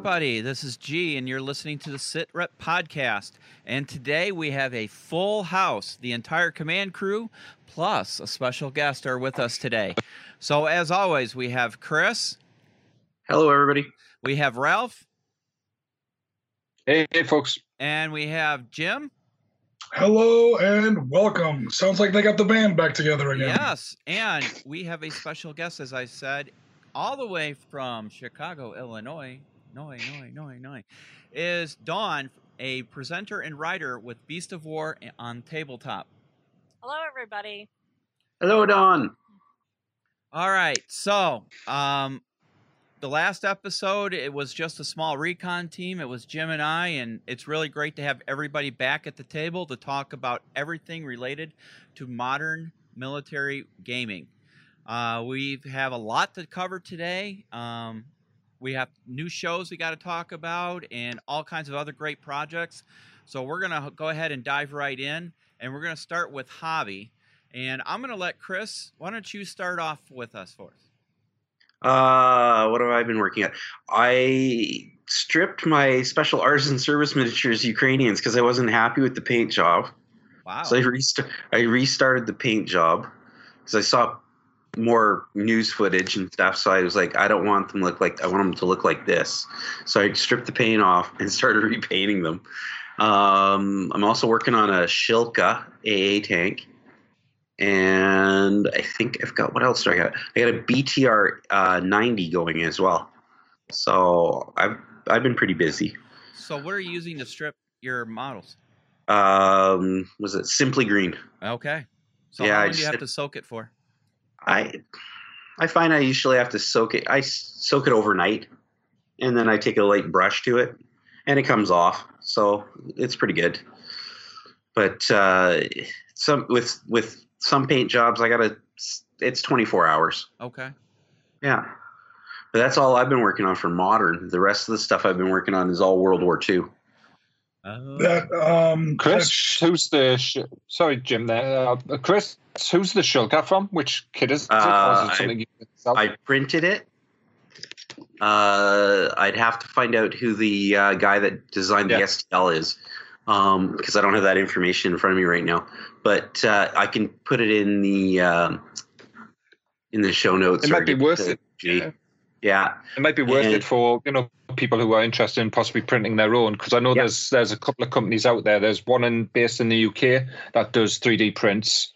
everybody. This is G, and you're listening to the Sit Rep podcast. And today we have a full house. The entire command crew, plus a special guest, are with us today. So, as always, we have Chris, Hello, everybody. we have Ralph, Hey, hey, folks. and we have Jim. Hello and welcome. Sounds like they got the band back together again. Yes, and we have a special guest, as I said, all the way from Chicago, Illinois. Noi, noi, noi, noi. Is Dawn, a presenter and writer with Beast of War on tabletop. Hello, everybody. Hello, Dawn. All right. So, um, the last episode, it was just a small recon team. It was Jim and I, and it's really great to have everybody back at the table to talk about everything related to modern military gaming. Uh, we have a lot to cover today. Um, we have new shows we got to talk about and all kinds of other great projects. So, we're going to go ahead and dive right in, and we're going to start with hobby. And I'm going to let Chris, why don't you start off with us for us? Uh, what have I been working at? I stripped my special artisan service miniatures Ukrainians because I wasn't happy with the paint job. Wow. So I, rest- I restarted the paint job because I saw more news footage and stuff. So I was like, I don't want them to look like I want them to look like this. So I stripped the paint off and started repainting them. Um, I'm also working on a Shilka AA tank, and I think I've got what else do I got? I got a BTR uh, 90 going as well. So I've I've been pretty busy. so, what are you using to strip your models? Um, was it Simple Green? Okay. So, Yeah, how I long do you have to soak it for? I I find I usually have to soak it. I soak it overnight, and then I take a light brush to it, and it comes off. So it's pretty good. But uh, some with with some paint jobs, I gotta. It's 24 hours. Okay. Yeah. But that's all I've been working on for modern. The rest of the stuff I've been working on is all World War II. Oh. That um Chris, that sh- who's the. Sh- Sorry, Jim, there. Uh, Chris, who's the Shilka from? Which kid is it? Uh, or I- it something you? I printed it. Uh, I'd have to find out who the uh, guy that designed the STL is, because I don't have that information in front of me right now. But uh, I can put it in the um, in the show notes. It might be worth to it. Yeah. Yeah, It might be worth And- it for you know people who are interested in possibly printing their own because I know Yeah. there's there's a couple of companies out there. There's one in based in the UK that does 3D prints.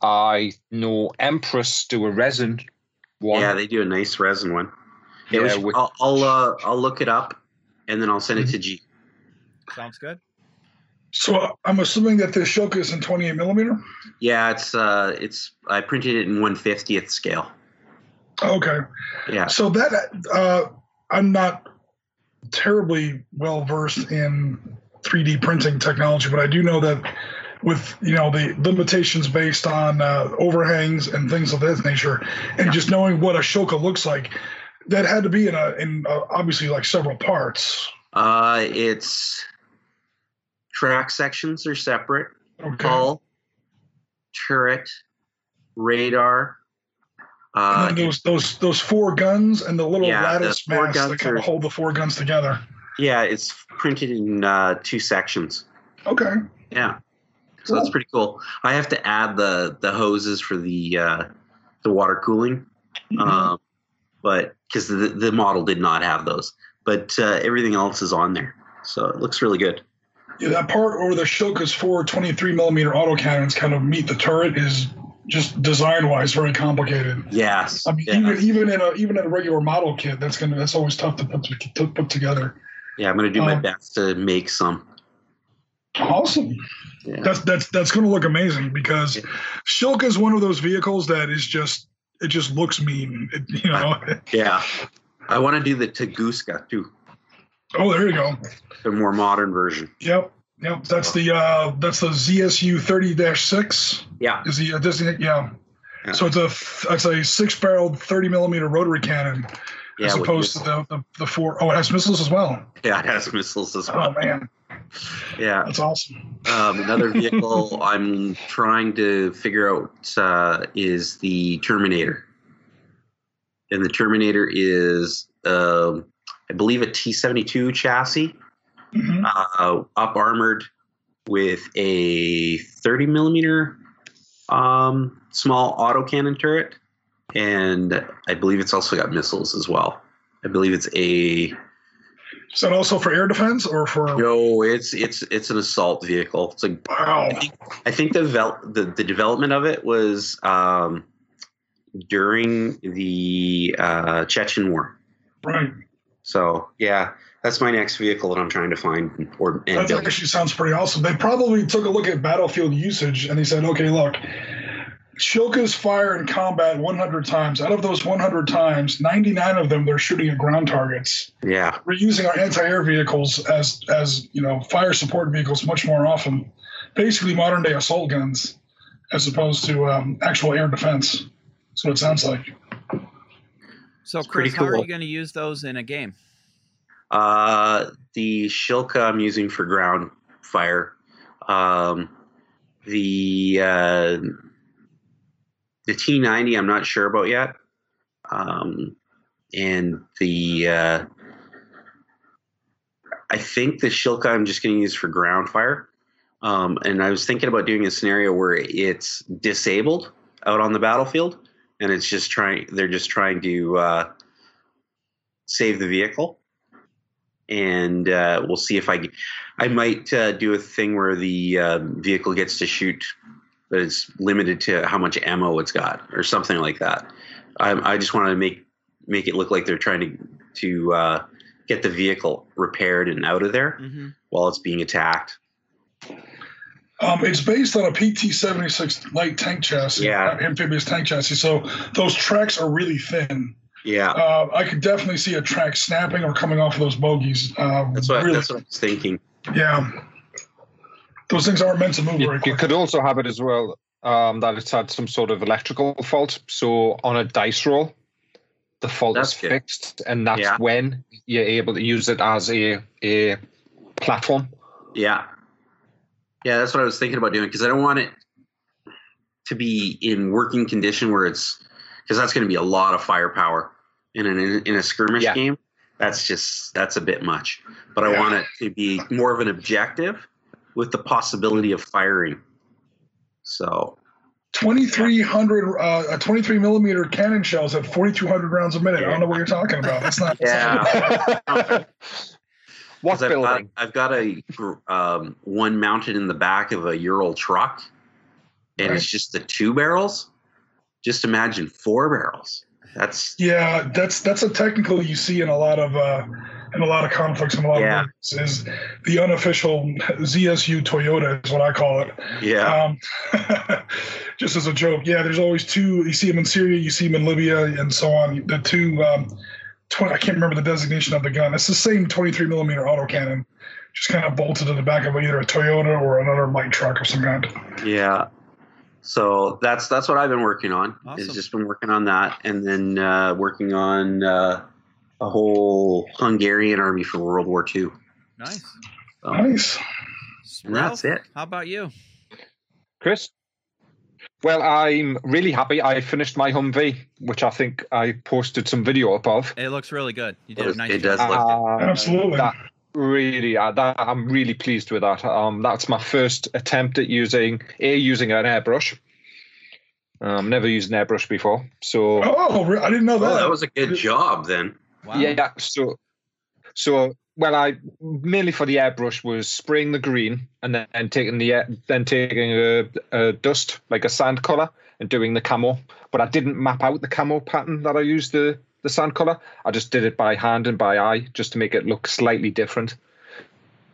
I know Empress do a resin one. yeah, they do a nice resin one. Yeah, we Yeah, should- with- I'll I'll, uh, I'll look it up, and then I'll send Mm-hmm. it to G. Sounds good. so I'm assuming that this Shilka is in 28 millimeter. Yeah, it's uh, it's I printed it in 150th scale. Okay. Yeah, So that uh I'm not terribly well versed in 3D printing technology, but I do know that with you know the limitations based on uh, overhangs and things of that nature, and Yeah. just knowing what a Shilka looks like, that had to be in a in uh, obviously like several parts. uh, it's track sections are separate. Okay. hull, turret, radar. Uh, those those those four guns and the little Yeah, lattice four that kind are- of hold the four guns together. yeah, it's printed in uh, two sections. Okay. Yeah, so that's pretty cool. I have to add the the hoses for the uh, the water cooling, Mm-hmm. um, but because the the model did not have those, but uh, everything else is on there, so it looks really good. Yeah, that part where the Shilka's four 23 millimeter autocannons kind of meet the turret is just design wise very complicated. Yes, I mean, yeah. even even in a even in a regular model kit, that's gonna that's always tough to put to put together. yeah, I'm gonna do my um, best to make some. Awesome. Yeah. That's that's that's gonna look amazing because Yeah. Shilka is one of those vehicles that is just it just looks mean. It, you know. Yeah, I want to do the Tunguska too, oh, there you go. the more modern version. Yep. Yep. That's the uh that's the ZSU 30-6. Yeah, Is the uh, Disney? Yeah. Yeah. So it's a it's a six barreled 30 millimeter rotary cannon yeah, as opposed to the, the the four oh it has missiles as well. Yeah, it has missiles as well. Oh well. man, Yeah. that's awesome. Um, another vehicle I'm trying to figure out uh, is the Terminator. And the Terminator is um, I believe, a T seventy two chassis, Mhm. uh, up armored with a thirty millimeter um, small autocannon turret, and I believe it's also got missiles as well. I believe it's a Is that also for air defense or for? no, it's it's it's an assault vehicle. It's like Wow. I think the devel- the, the development of it was um, during the uh, Chechen War. Right. So yeah, that's my next vehicle that I'm trying to find or and That build. actually sounds pretty awesome. They probably took a look at battlefield usage and they said, okay, look, Shilkas fire in combat 100 times. Out of those 100 times, 99 of them they're shooting at ground targets. Yeah, We're using our anti-air vehicles as as you know fire support vehicles much more often. Basically, modern day assault guns, as opposed to um, actual air defense. That's what it sounds like. So, pretty Chris, how are you going to use those in a game? Uh, the Shilka I'm using for ground fire. Um, the uh, the T90 I'm not sure about yet. Um, and the uh, I think the Shilka I'm just going to use for ground fire. Um, and I was thinking about doing a scenario where it's disabled out on the battlefield, and it's just trying. They're just trying to uh, save the vehicle, and uh, we'll see if I, I might uh, do a thing where the uh, vehicle gets to shoot, but it's limited to how much ammo it's got, or something like that. I, I just want to make make it look like they're trying to to uh, get the vehicle repaired and out of there Mm-hmm. while it's being attacked. Um, it's based on a PT seventy six light tank chassis, Yeah. amphibious tank chassis. So those tracks are really thin. Yeah, Uh, I could definitely see a track snapping or coming off of those bogies. Uh, that's what really, that's what I was thinking. yeah. Those things aren't meant to move You, very you could also have it as well um, that it's had some sort of electrical fault. So on a dice roll, the fault That's is good. fixed, and that's Yeah. when you're able to use it as a a platform. Yeah. Yeah, that's what I was thinking about doing because I don't want it to be in working condition where it's because that's going to be a lot of firepower in an in a skirmish Yeah. game. That's just that's a bit much. But I Yeah. want it to be more of an objective with the possibility of firing. So 2300 uh, a 23 millimeter cannon shells at 4200 rounds a minute. I don't know what you're talking about. That's not. yeah, what 'Cause I've got, building? I've got a um, one mounted in the back of a Ural truck, and it's just the two barrels. Just imagine four barrels. That's Yeah, that's that's a technical you see in a lot of uh, in a lot of conflicts and a lot Yeah. of movies, is the unofficial ZSU Toyota is what I call it. yeah. Um, just as a joke, yeah. There's always two. You see them in Syria, you see them in Libya, and so on. The two. Um, 20, I can't remember the designation of the gun. It's the same 23 millimeter autocannon, just kind of bolted to the back of either a Toyota or another light truck of some kind. Yeah. So that's that's what I've been working on. Awesome. Is just been working on that, and then uh, working on uh, a whole Hungarian army for World War II. Nice. So, Nice. and that's it. How about you? Chris? Well, I'm really happy. I finished my Humvee, which I think I posted some video up of. It looks really good. You did It a nice it job. does look- Uh, Absolutely. That really, uh, that I'm really pleased with that. Um, that's my first attempt at using a using an airbrush. Um, never used an airbrush before, so Oh, I didn't know that. Oh, that was a good job then. Wow. yeah. So, so well, I mainly for the airbrush was spraying the green and then and taking the then taking a, a dust like a sand color and doing the camo. But I didn't map out the camo pattern that I used the the sand color. I just did it by hand and by eye just to make it look slightly different.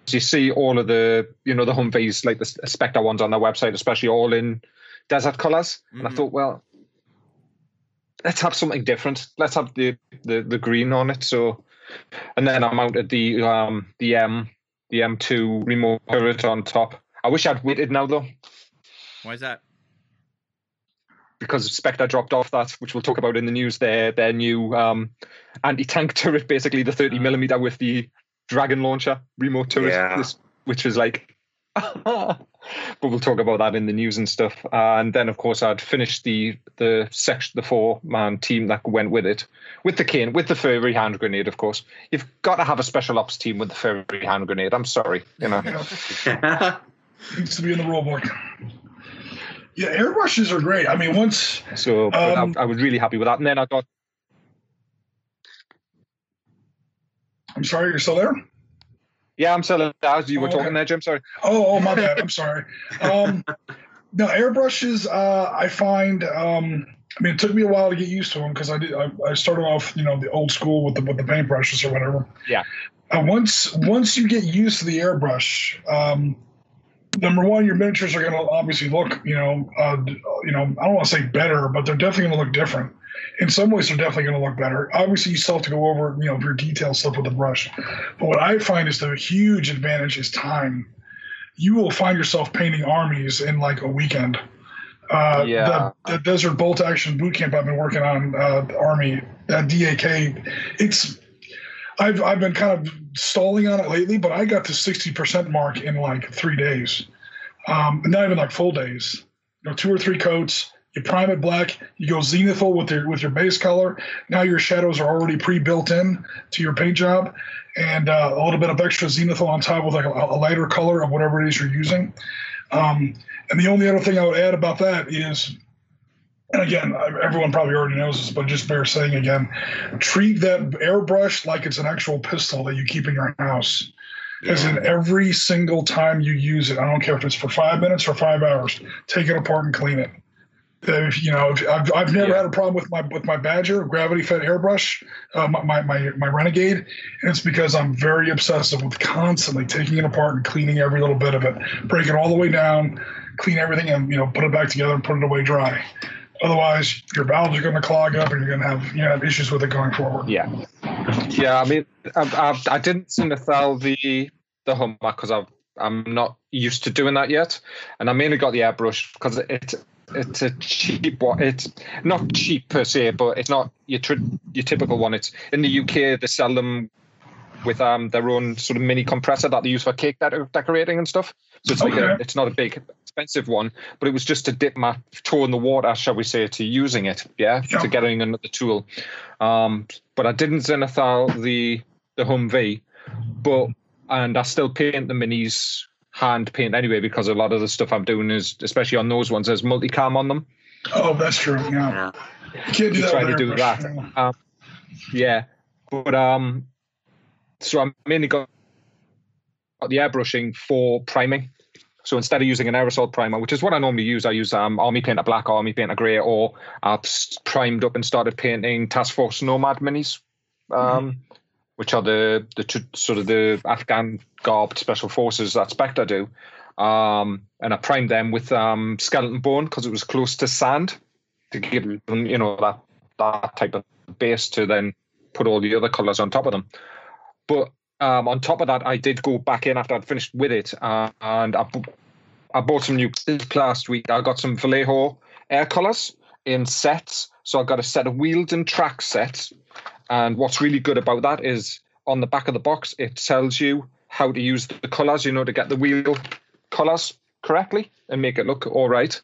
So you see all of the you know the Humvees like the Spectre ones on their website, especially all in desert colors. And I Mhm. thought, well, let's have something different. Let's have the, the, the green on it. So, and then I mounted the um the M the M2 remote turret on top. I wish I'd waited now though, Why is that? Because Spectre dropped off that, which we'll talk about in the news. Their their new um anti tank turret, basically the 30 Ah. millimeter with the Dragon launcher remote turret, Yeah. this- which is like but we'll talk about that in the news and stuff. Uh, and then, of course, I'd finished the the section, the four man team that went with it, with the cane, with the furry hand grenade. Of course, you've got to have a special ops team with the furry hand grenade. I'm sorry, you know. Yeah, needs to be in the rule book. Yeah, airbrushes are great. I mean, once So Um, I, I was really happy with that. And then I got I'm sorry, you're still there. yeah, I'm still as you were Oh, talking okay. there, Jim. Sorry. Oh, oh my bad. I'm sorry. Um, no, airbrushes. Uh, I find. Um, I mean, it took me a while to get used to them because I did. I, I started off, you know, the old school with the with the paintbrushes or whatever. Yeah. Uh, once once you get used to the airbrush, um, number one, your miniatures are going to obviously look, you know, uh, you know, I don't want to say better, but they're definitely going to look different. In some ways, they're definitely going to look better. Obviously, you still have to go over, you know, your detail stuff with the brush. But what I find is the huge advantage is time. You will find yourself painting armies in like a weekend. Uh, Yeah. the, the Desert Bolt Action Boot Camp I've been working on, uh, Army, that DAK, it's I've I've been kind of stalling on it lately, but I got to sixty percent mark in like three days. Um, not even like full days. You know, two or three coats. You prime it black. You go zenithal with your with your base color. Now your shadows are already pre-built in to your paint job, and uh, a little bit of extra zenithal on top with like a, a lighter color of whatever it is you're using. Um, and the only other thing I would add about that is and again, everyone probably already knows this, but just bear saying again, treat that airbrush like it's an actual pistol that you keep in your house. As in every single time you use it, I don't care if it's for five minutes or five hours, take it apart and clean it. If, you know, if, I've, I've never Yeah. had a problem with my with my Badger gravity fed airbrush, uh, my, my my my Renegade, and it's because I'm very obsessive with constantly taking it apart and cleaning every little bit of it, break it all the way down, clean everything, and you know, put it back together and put it away dry. Otherwise, your valves are going to clog up, and you're going to have you know have issues with it going forward. Yeah, yeah. I mean, I, I, I didn't Zenithal the the Hummer because I've I'm not used to doing that yet, and I mainly got the airbrush because it's it's a cheap one. It's not cheap per se, but it's not your tr- your typical one. It's in the UK they sell them with um their own sort of mini compressor that they use for cake de- decorating and stuff. So it's like a, it's not a big expensive one, but it was just to dip my toe in the water, shall we say, to using it, yeah, Yeah. to getting another tool. Um, but I didn't Zenithal the the Humvee, but and I still paint the minis hand paint anyway because a lot of the stuff I'm doing is, especially on those ones, there's multicam on them. Oh, that's true. Yeah, Yeah. you can't do You that. try to do airbrush, that. yeah. Yeah, but um, so I mainly got got the airbrushing for priming. So instead of using an aerosol primer, which is what I normally use, I use um, Army Painter Black, Army Painter Grey, or I've primed up and started painting Task Force Nomad minis, um, which are the the sort of the Afghan garbed special forces that Spectre do. Um, and I primed them with um, skeleton bone because it was close to sand to give them, you know, that that type of base to then put all the other colours on top of them. But um, on top of that, I did go back in after I'd finished with it, uh, and I, I bought some new last week. I got some Vallejo air colours in sets, so I got a set of wheels and track sets. And what's really good about that is on the back of the box, it tells you how to use the colours, you know, to get the wheel colours correctly and make it look all right.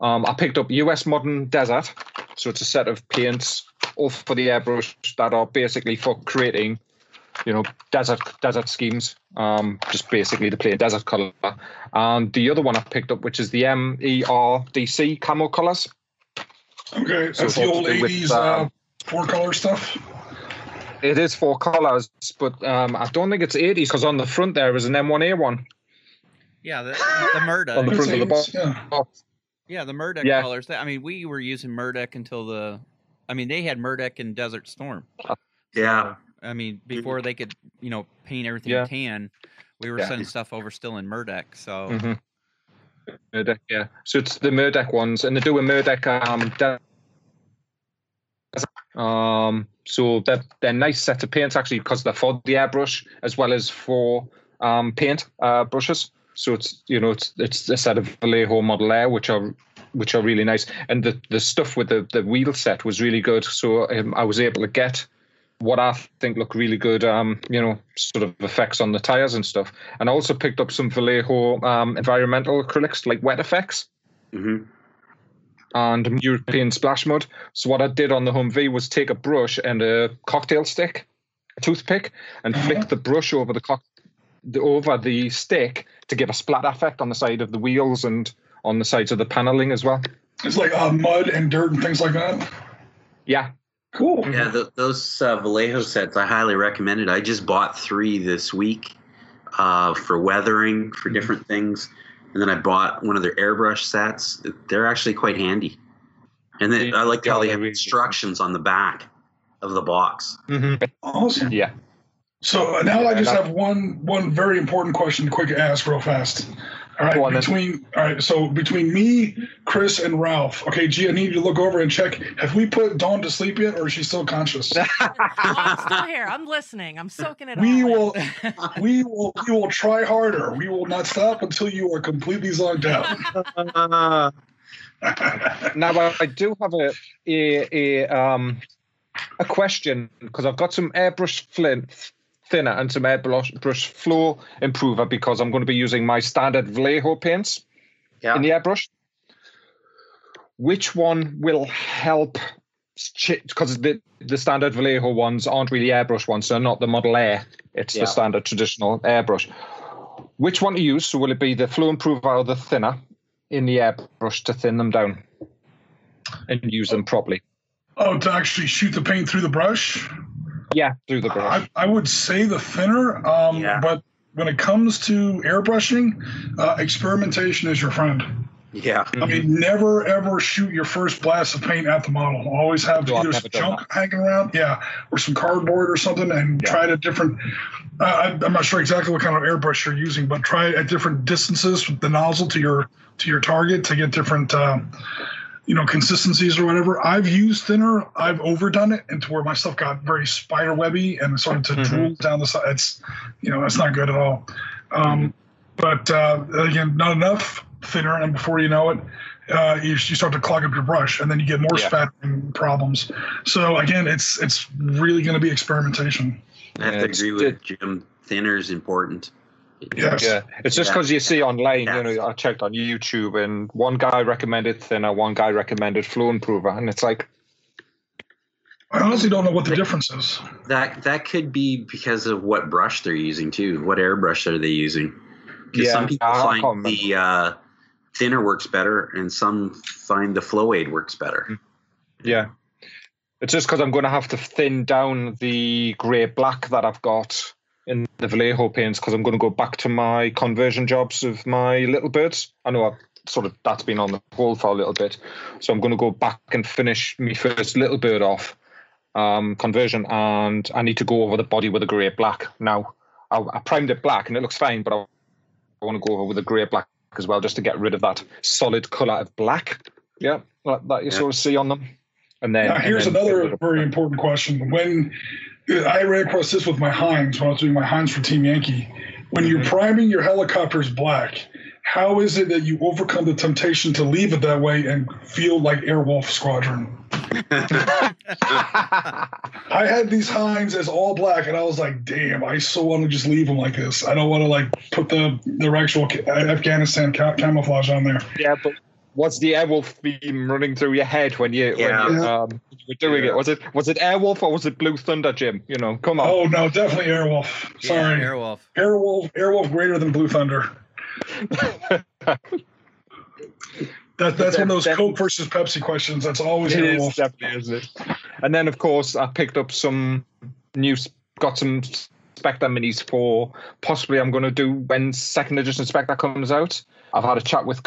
Um, I picked up US Modern Desert, so it's a set of paints all for the airbrush that are basically for creating, you know, desert desert schemes. Um, just basically to play a desert color. And the other one I picked up, which is the MERDC camo colors. Okay, So that's the old to do '80s uh, um, four color stuff. It is four colors, but um, I don't think it's 80 because on the front there is an M1A one. Yeah, the, the MERDC. On the front of the box. Yeah. Yeah, the MERDC Yeah. colors. I mean, we were using MERDC until the. I mean, they had MERDC and Desert Storm. Yeah. I mean, before they could, you know, paint everything Yeah. tan, we were Yeah. sending stuff over still in MERDC. So Mm-hmm. MERDC, yeah. So it's the MERDC ones, and they do a MERDC um, um so they're, they're nice set of paints actually because they're for the airbrush as well as for um paint uh brushes so it's you know it's it's a set of Vallejo model air which are which are really nice and the the stuff with the the wheel set was really good so um, I was able to get what I think look really good, um, you know, sort of effects on the tires and stuff. And I also picked up some Vallejo um, environmental acrylics like wet effects hmm and European splash mud. So what I did on the Humvee was take a brush and a cocktail stick, a toothpick, and Uh-huh. flick the brush over the, cock- the over the stick to give a splat effect on the side of the wheels and on the sides of the paneling as well. It's like uh, mud and dirt and things like that. Yeah, Cool. Yeah, th those uh, Vallejo sets I highly recommend it. I just bought three this week uh, for weathering for different things, and then I bought one of their airbrush sets. They're actually quite handy, and then I like how they have instructions on the back of the box. hmm Awesome. yeah. So uh, now I just that- have one one very important question to quick ask real fast. All right, Go on then. between all right, so between me, Chris, and Ralph. Okay, G, I need you to look over and check. Have we put Dawn to sleep yet, or is she still conscious? Oh, I'm still here. I'm listening. I'm soaking it up. we all will, in. we will, we will try harder. We will not stop until you are completely zonked out. Now I, I do have a a, a um a question because I've got some airbrush flint thinner and some airbrush brush flow improver because I'm going to be using my standard Vallejo paints Yeah. in the airbrush. Which one will help? Because the the standard Vallejo ones aren't really airbrush ones, so not the Model Air. It's Yeah. the standard traditional airbrush. Which one to use? So will it be the flow improver or the thinner in the airbrush to thin them down and use them properly? oh, to actually shoot the paint through the brush. Yeah, through the brush. I, I would say the thinner, um, Yeah. but when it comes to airbrushing, uh, experimentation is your friend. Yeah. I mean, never ever shoot your first blast of paint at the model. Always have No, I've either never some done junk hanging around, yeah, or some cardboard or something, and Yeah. try it at different. Uh, I- I'm not sure exactly what kind of airbrush you're using, but try it at different distances with the nozzle to your to your target to get different, um, you know, consistencies or whatever. I've used thinner. I've overdone it into where my stuff got very spider webby and started to Mhm. drool down the side. It's, you know, that's not good at all. Um, but uh, again, not enough thinner, and before you know it, uh, you, you start to clog up your brush, and then you get more Yeah. spattering problems. So again, it's it's really going to be experimentation. I have to agree with Jim. Thinner is important. Yes. Yeah, it's just Yeah. because you see online, you know, I checked on YouTube and one guy recommended thinner, one guy recommended flow improver, and it's like, I honestly don't know what the difference is. That that could be because of what brush they're using too. What airbrush are they using? Because Yeah, some people I can't find the uh, thinner works better, and some find the flow aid works better. yeah. It's just because I'm going to have to thin down the grey black that I've got in the Vallejo paints because I'm going to go back to my conversion jobs of my little birds. I know I've sort of that's been on the hold for a little bit, so I'm going to go back and finish my first little bird off um, conversion, and I need to go over the body with a grey black now. I, I primed it black and it looks fine, but I, I want to go over with a grey black as well just to get rid of that solid colour of black. Yeah, that, that you Yeah. sort of see on them. And then Now, and here's then another very important question. When I ran across this with my Hinds when I was doing my Hinds for Team Yankee, when you're Mm-hmm. priming your helicopters black, how is it that you overcome the temptation to leave it that way and feel like Airwolf Squadron? I had these Hinds as all black, and I was like, "Damn, I so want to just leave them like this. I don't want to like put the their actual Afghanistan ca- camouflage on there." yeah, but was the Airwolf theme running through your head when you, Yeah. when you, um, were doing Yeah. it? Was it was it Airwolf or was it Blue Thunder, Jim? You know, come on. Oh no, definitely Airwolf. Yeah, Sorry, Airwolf. Airwolf. Airwolf greater than Blue Thunder. That, that's one of those That- Coke versus Pepsi questions. That's always It is Airwolf. definitely, isn't it? And then, of course, I picked up some new, got some Spectre minis for possibly I'm going to do when second edition Spectre comes out. I've had a chat with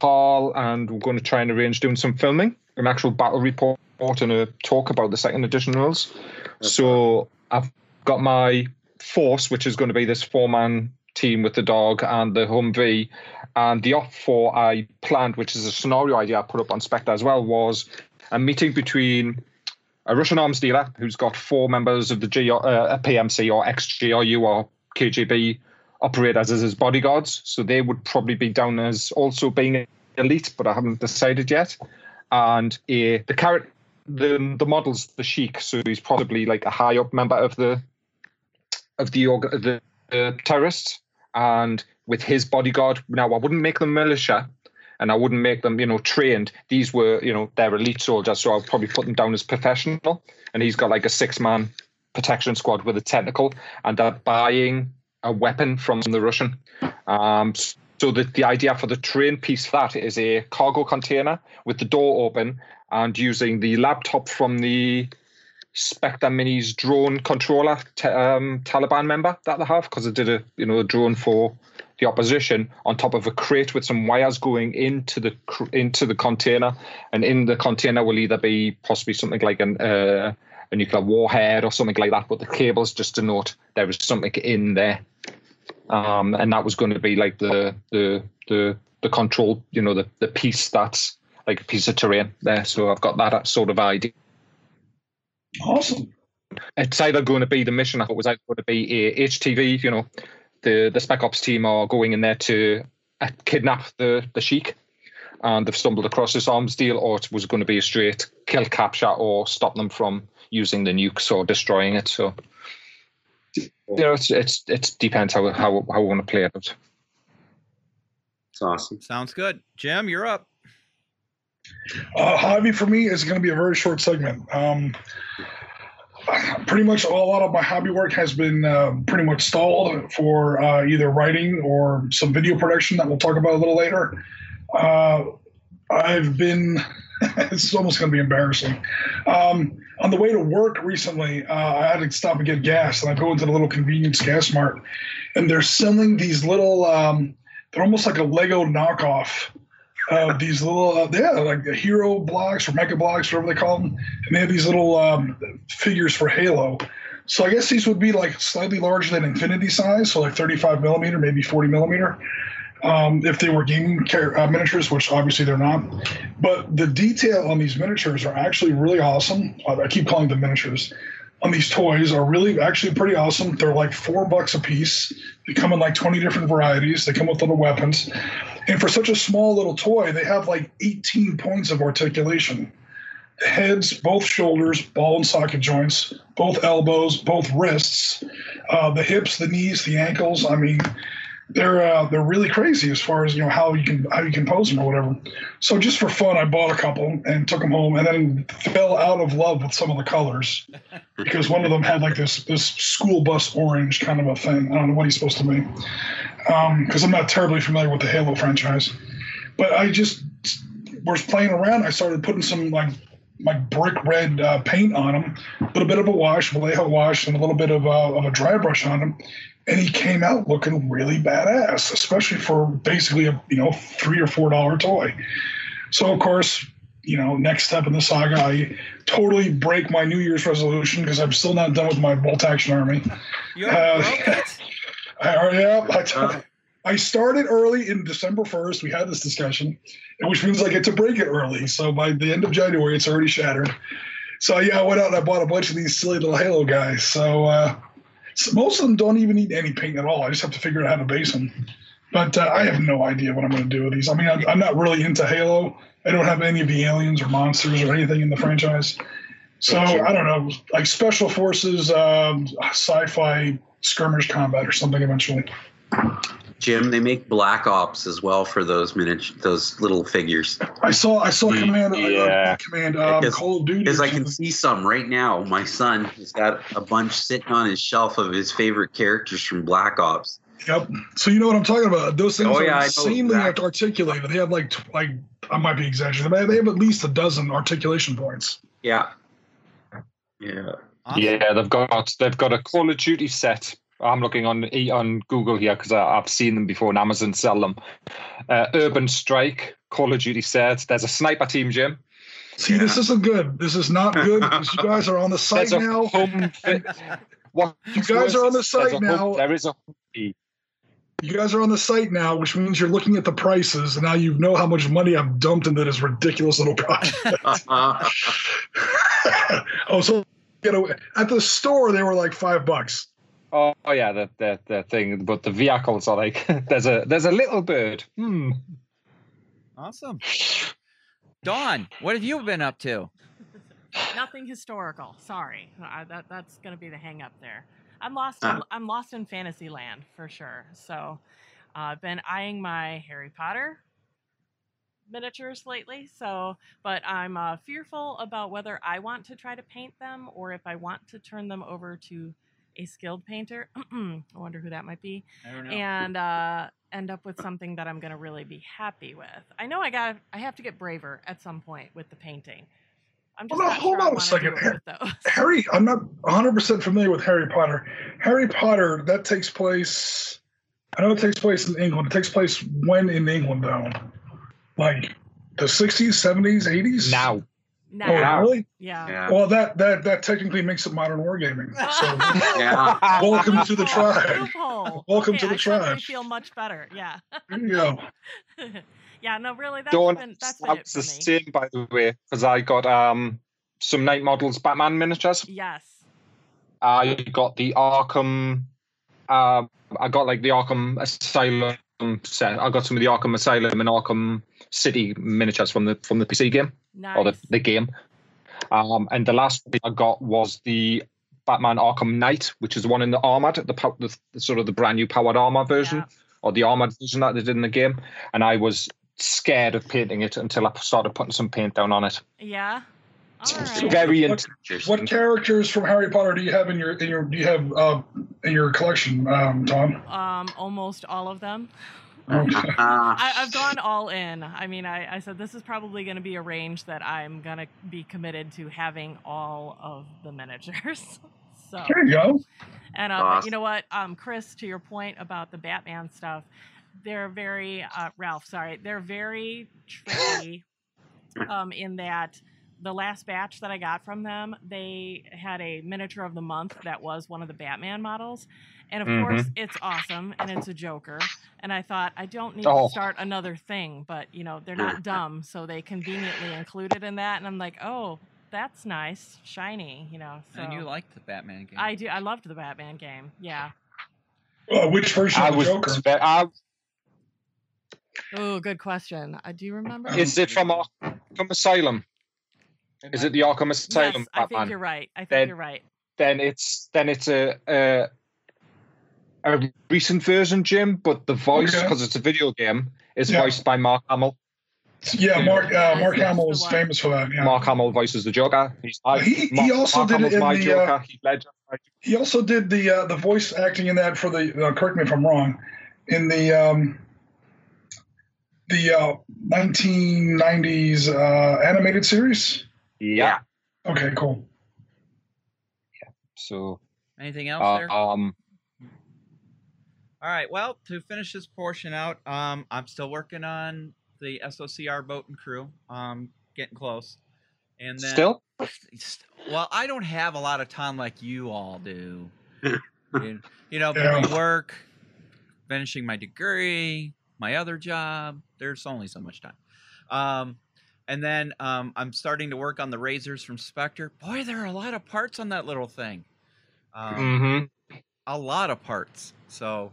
Carl, and we're going to try and arrange doing some filming, an actual battle report, and a talk about the second edition rules. So I've got my force, which is going to be this four-man team with the dog and the Humvee. And the OPFOR I planned, which is a scenario idea I put up on Spectre as well, was a meeting between a Russian arms dealer who's got four members of the G, uh, a PMC or ex-GRU or KGB operators as his bodyguards. So they would probably be down as also being elite, but I haven't decided yet. And a, the character the the model's the Sheik, so he's probably like a high up member of the of the the, the terrorists, and with his bodyguard. Now, I wouldn't make them militia, and I wouldn't make them, you know, trained. These were, you know, they're elite soldiers, so I'll probably put them down as professional. And he's got like a six man protection squad with a technical, and they're buying a weapon from the Russian. Um, so the, the idea for the train piece that is a cargo container with the door open and using the laptop from the Spectre Mini's drone controller t- um, Taliban member that they have because they did a you know a drone for the opposition on top of a crate with some wires going into the cr- into the container, and in the container will either be possibly something like an uh, a nuclear warhead or something like that, but the cables just denote there is something in there, um, and that was going to be like the the the the control, you know, the the piece that's like a piece of terrain there. So I've got that sort of idea. Awesome. It's either going to be the mission. I thought was either going to be a HVT. You know, the the Spec Ops team are going in there to uh, kidnap the the Sheik, and they've stumbled across this arms deal, or it was going to be a straight kill capture or stop them from using the nukes or destroying it. So, you know, it's it's it depends how how how we want to play it out. It's awesome. Sounds good. Jim, you're up. Uh, hobby for me is going to be a very short segment. Um, pretty much a lot of my hobby work has been uh, pretty much stalled for uh, either writing or some video production that we'll talk about a little later. Uh, I've been, it's almost going to be embarrassing. Um, on the way to work recently, uh, I had to stop and get gas, and I go into the little convenience gas mart, and they're selling these little, um, they're almost like a Lego knockoff these little, uh, yeah, like the hero blocks or mecha blocks, whatever they call them, and they have these little um, figures for Halo. So I guess these would be like slightly larger than Infinity size, so like 35 millimeter, maybe 40 millimeter. Um, if they were gaming car- uh, miniatures, which obviously they're not. But the detail on these miniatures are actually really awesome. I keep calling them miniatures. On these toys are really actually pretty awesome. They're like four bucks a piece. They come in like 20 different varieties. They come with little weapons. And for such a small little toy, they have like 18 points of articulation. The heads, both shoulders, ball and socket joints, both elbows, both wrists, uh, the hips, the knees, the ankles. I mean, they're uh, they're really crazy as far as you know how you can how you can pose them or whatever. So just for fun, I bought a couple and took them home, and then fell out of love with some of the colors because one of them had like this this school bus orange kind of a thing. I don't know what he's supposed to be because um, I'm not terribly familiar with the Halo franchise. But I just was playing around. I started putting some like like brick red uh, paint on them, a little bit of a wash, Vallejo wash, and a little bit of, uh, of a dry brush on them. And he came out looking really badass, especially for basically a you know three or four dollar toy. So of course, you know, next step in the saga, I totally break my New Year's resolution because I'm still not done with my bolt action army. You uh, broke it? I, yeah, I, t- I started early in December 1st. We had this discussion, which means I get to break it early. So by the end of January, it's already shattered. So yeah, I went out and I bought a bunch of these silly little Halo guys. So, uh, so most of them don't even need any paint at all. I just have to figure out how to base them. But uh, I have no idea what I'm going to do with these. I mean, I'm, I'm, not really into Halo. I don't have any of the aliens or monsters or anything in the franchise. So I don't know, like special forces, um, sci-fi skirmish combat or something eventually. Jim, they make Black Ops as well for those miniature, those little figures. I saw, I saw Command, yeah. uh, Command, um, Call of Duty. Because I can see some right now. My son has got a bunch sitting on his shelf of his favorite characters from Black Ops. Yep. So you know what I'm talking about? Those things Oh, are yeah, I insanely exactly. articulated. They have like, t- like I might be exaggerating, but they have at least a dozen articulation points. Yeah. Yeah. Awesome. Yeah, they've got they've got a Call of Duty set. I'm looking on on Google here because I've seen them before, and Amazon sell them. Uh, Urban Strike, Call of Duty set. There's a sniper team, Jim. See, this isn't good. This is not good because you guys are on the site There's a now. home. what You guys are on the site now. home- there is a You guys are on the site now, which means you're looking at the prices, and now you know how much money I've dumped into this ridiculous little project. oh, so you know, at the store they were like five bucks. Oh, oh yeah, the, the the thing, but the vehicles are like there's a there's a little bird. Hmm. Awesome. Dawn, what have you been up to? Nothing historical. Sorry, I, that that's gonna be the hang up there. I'm lost. In, Ah. I'm lost in fantasy land for sure. So, uh, I've been eyeing my Harry Potter miniatures lately. So, but I'm uh, fearful about whether I want to try to paint them or if I want to turn them over to a skilled painter. I wonder who that might be I don't know. and uh, end up with something that I'm going to really be happy with. I know I got I have to get braver at some point with the painting. I'm just Hold on- not hold sure on a second. do it with those. Harry, I'm not 100% familiar with Harry Potter. Harry Potter, that takes place, I know it takes place in England. It takes place when in England, though? Like the 60s, 70s, 80s? Now, Now, Oh, Yeah. really? yeah. Yeah. Well, that, that, that technically makes it modern wargaming. So, Yeah. welcome to the Loophole, tribe. Welcome Okay, to the I suddenly tribe. feel much better. Yeah. there you go. yeah. No, really. That's don't. been that's I been it was for the me. same, by the way, because I got um some Knight Models Batman miniatures. Yes. I got the Arkham. Um, I got like the Arkham Asylum set. I got some of the Arkham Asylum and Arkham City miniatures from the from the PC game Nice. or the, the game. Um, and the last thing I got was the Batman Arkham Knight, which is the one in the armored, the, the, the sort of the brand new powered armor version Yeah. or the armored version that they did in the game. And I was scared of painting it until I started putting some paint down on it. Yeah. All It's right. very What- int- What characters from Harry Potter do you have in your in your do you have uh, in your collection, um, Tom? Um, almost all of them. Okay. I, I've gone all in. I mean, I, I said this is probably going to be a range that I'm going to be committed to having all of the miniatures. so, There you go. and uh, but Awesome. you know what, um, Chris, to your point about the Batman stuff, they're very uh, Ralph. Sorry, they're very tricky. um, in that the last batch that I got from them, they had a miniature of the month that was one of the Batman models. And of Mhm. course, it's awesome and it's a Joker. And I thought, I don't need Oh. to start another thing, but you know, they're not dumb, so they conveniently included in that. And I'm like, oh, that's nice, shiny, you know. So and you liked the Batman game. I do. I loved the Batman game. Yeah. Uh, which version I of was. Joker? I, Oh, good question. Uh, do you remember? is it from Arkham Asylum? Is it the Arkham Asylum yes, I think you're right. I think Then- you're right. then it's then it's a a, a recent version, Jim. But the voice, Okay. because it's a video game, is Yeah. voiced by Mark Hamill. Yeah, Mark uh, Mark Hamill is famous for that. Yeah. Mark Hamill voices the Joker. He's I, He- he also Mark did it in my the, Joker. uh, Heath Ledger. He also did the uh, the voice acting in that for the. Uh, correct me if I'm wrong. In the um, the uh, 1990s uh, animated series. Yeah. Okay, cool. Yeah. So Anything else uh, there? um, All right. Well, to finish this portion out, um, I'm still working on the SOCR boat and crew. Um, getting close. And then still Well, I don't have a lot of time like you all do. you, you know, Yeah. between work, finishing my degree, my other job, there's only so much time. Um, and then um, I'm starting to work on the razors from Spectre. Boy, there are a lot of parts on that little thing. Um, hmm A lot of parts. So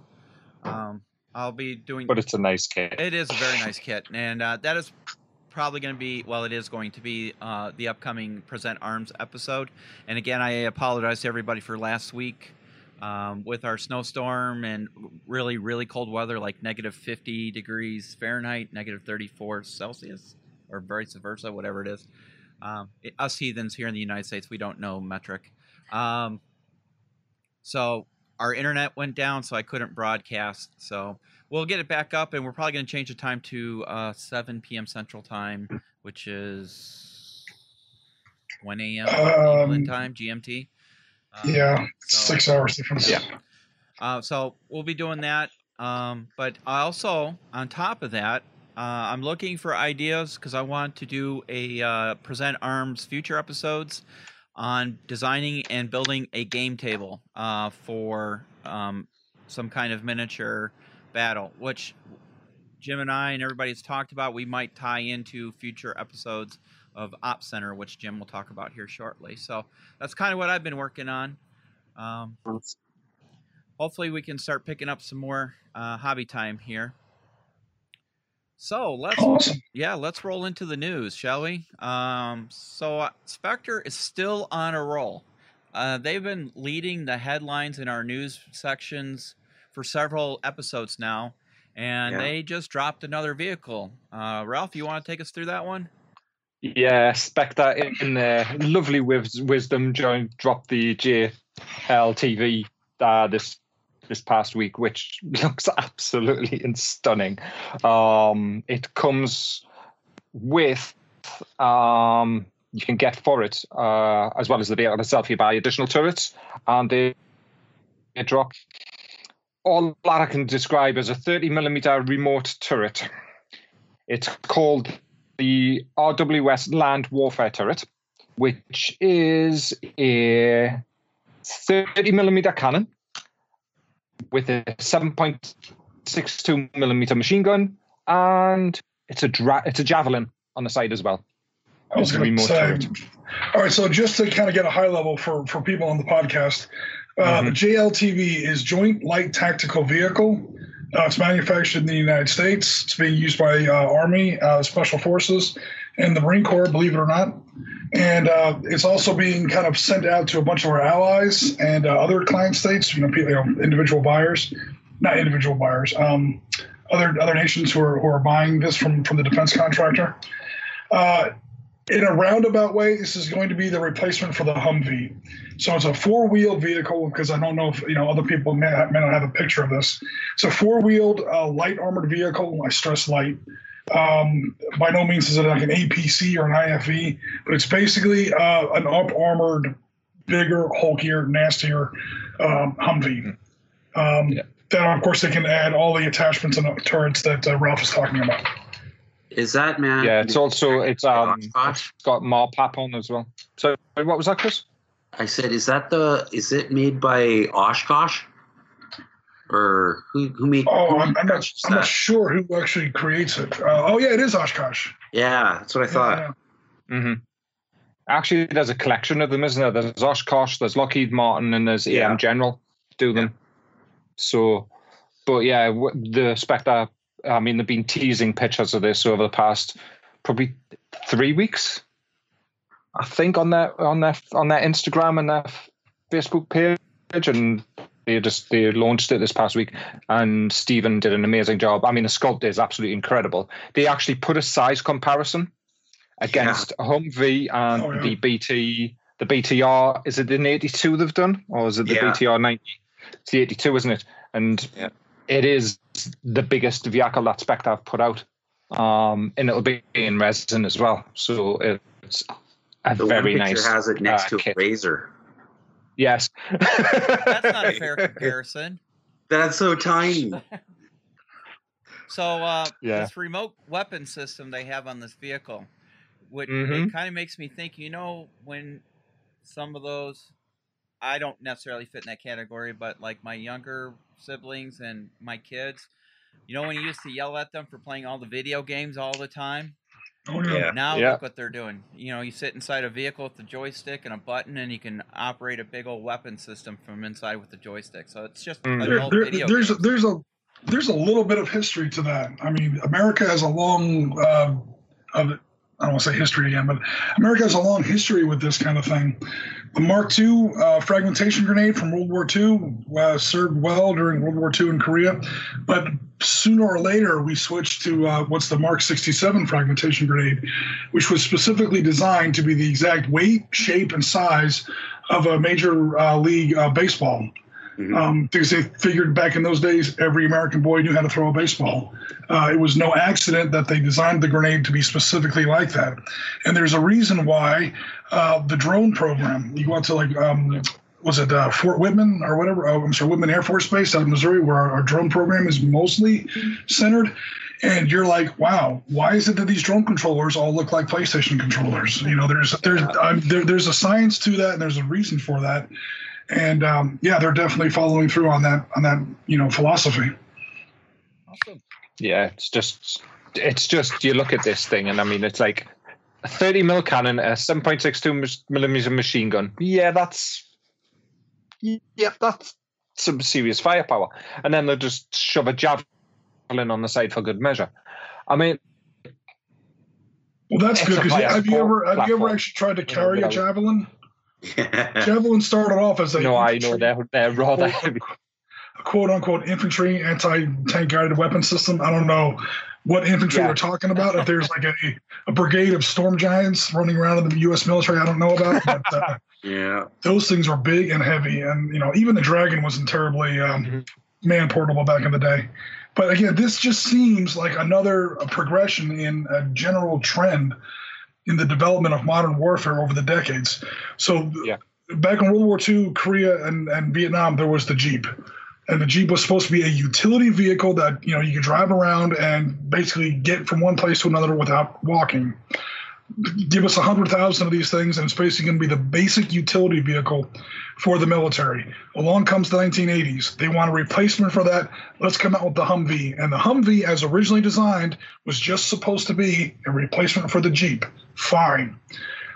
um, I'll be doing. but it's a nice kit. It is a very nice kit, and uh, that is probably going to be well, it is going to be uh, the upcoming Present Arms episode. And again, I apologize to everybody for last week um, with our snowstorm and really, really cold weather, like negative 50 degrees Fahrenheit, negative 34 Celsius, or vice versa, whatever it is. Um, it- us heathens here in the United States, we don't know metric. Um, so our internet went down, so I couldn't broadcast. So we'll get it back up, and we're probably going to change the time to uh, 7 p.m. Central Time, which is 1 a.m. England Um, time, GMT. Um, Yeah, so- six hours difference. Yeah. uh, so we'll be doing that. Um, but also, on top of that, uh, I'm looking for ideas because I want to do a uh, present arms future episodes on designing and building a game table uh, for um, some kind of miniature battle, which Jim and I and everybody's talked about. We might tie into future episodes of Op Center, which Jim will talk about here shortly. So that's kind of what I've been working on. Um, hopefully we can start picking up some more uh, hobby time here. So let's Awesome. yeah, let's roll into the news, shall we? Um, so uh, Spectre is still on a roll. Uh, they've been leading the headlines in our news sections for several episodes now, and Yeah. they just dropped another vehicle. Uh, Ralph, you want to take us through that one? Yeah, Spectre in, in their lovely wis- wisdom joined dropped the JLTV uh, this this past week, which looks absolutely stunning. Um, it comes with um, you can get for it uh, as well as the vehicle itself. You buy additional turrets, and they, they drop all that I can describe as a 30 millimeter remote turret. It's called the RWS Land Warfare Turret, which is a 30 millimeter cannon with a 7.62 millimeter machine gun, and it's a dra- it's a javelin on the side as well. I was going to say. All right, so just to kind of get a high level for for people on the podcast, uh, Mhm. the JLTV is Joint Light Tactical Vehicle. Uh, it's manufactured in the United States. It's being used by uh, Army, uh, Special Forces, and the Marine Corps, believe it or not. And uh, it's also being kind of sent out to a bunch of our allies and uh, other client states. You know, people, you know, individual buyers, not individual buyers, um, other other nations who are who are buying this from from the defense contractor. Uh, in a roundabout way, this is going to be the replacement for the Humvee. So it's a four-wheeled vehicle because I don't know if you know other people may, may not have a picture of this. It's a four-wheeled uh, light armored vehicle. I stress light. Um, by no means is it like an APC or an IFV, but it's basically uh, an up armored, bigger, hulkier, nastier um, Humvee. Um, Yeah. Then of course they can add all the attachments and turrets that uh, Ralph is talking about. Is that man? Yeah, it's also it's um it's got MARPAT on as well. So what was that, Chris? I said, is that the? Is it made by Oshkosh? Or who? Who made? Oh, who I'm, I'm not. I'm not sure who actually creates it. Uh, oh yeah, it is Oshkosh. Yeah, that's what I thought. Yeah, Mm-hmm. Actually, there's a collection of them, isn't there? There's Oshkosh, there's Lockheed Martin, and there's Yeah. AM General do them. So, but yeah, the Spectre. I mean, they've been teasing pictures of this over the past probably three weeks. I think on their on their on their Instagram and their Facebook page, and they just they launched it this past week. And Stephen did an amazing job. I mean, the sculpt is absolutely incredible. They actually put a size comparison against a Humvee and Oh, yeah. the BT, the BTR. Is it an 82 they've done, or is it the Yeah. BTR 90? It's the 82, isn't it? And Yeah. it is the biggest vehicle that Spectre have put out, um, and it'll be in resin as well. So it's a The very nice. has it next uh, to a kit. razor. Yes, That's not a fair comparison. That's so tiny. So uh, Yeah. this remote weapon system they have on this vehicle, which Mhm. it kind of makes me think. You know, when some of those, I don't necessarily fit in that category, but like my younger siblings and my kids, you know, when you used to yell at them for playing all the video games all the time. Oh yeah. Yeah. Now Yeah. look what they're doing. You know, you sit inside a vehicle with the joystick and a button, and you can operate a big old weapon system from inside with the joystick. So it's just Mm. There, there- video there's a, games. there's a there's a little bit of history to that. I mean, America has a long uh, of I don't want to say history again, but America has a long history with this kind of thing. The Mark II uh, fragmentation grenade from World War II uh, served well during World War II in Korea, but sooner or later we switched to uh, what's the Mark 67 fragmentation grenade, which was specifically designed to be the exact weight, shape, and size of a major uh, league uh, baseball Mhm. um, because they figured back in those days every American boy knew how to throw a baseball. Uh, it was no accident that they designed the grenade to be specifically like that. And there's a reason why uh, the drone program, you go out to like, um, was it uh, Fort Whitman or whatever? Oh, I'm sorry, Whitman Air Force Base out of Missouri, where our, our drone program is mostly centered. And you're like, wow, why is it that these drone controllers all look like PlayStation controllers? You know, there's there's there, there's a science to that, and there's a reason for that and um, yeah, they're definitely following through on that on that you know philosophy. Awesome. yeah, it's just it's just you look at this thing, and I mean, it's like a 30 mil cannon, a 7.62 millimeter machine gun. Yeah, that's yeah, that's some serious firepower. And then they'll just shove a javelin on the side for good measure. I mean, Well, that's good because have you ever have you ever actually tried to carry a javelin? Yeah. Javelin started off as a no, I know infantry- they're they're rather heavy. quote unquote infantry anti tank guided weapon system. I don't know what infantry Yeah. they're talking about. If there's like a, a brigade of storm giants running around in the U.S. military, I don't know about. But uh, yeah. those things are big and heavy, and you know even the dragon wasn't terribly um, Mhm. man portable back in the day. But again, this just seems like another progression in a general trend in the development of modern warfare over the decades. So Yeah. back in World War II, Korea and, and Vietnam, there was the Jeep. And the Jeep was supposed to be a utility vehicle that you know you could drive around and basically get from one place to another without walking. Give us a hundred thousand of these things, and it's basically going to be the basic utility vehicle for the military. Along comes the 1980s. They want a replacement for that. Let's come out with the Humvee. And the Humvee, as originally designed, was just supposed to be a replacement for the Jeep. Fine.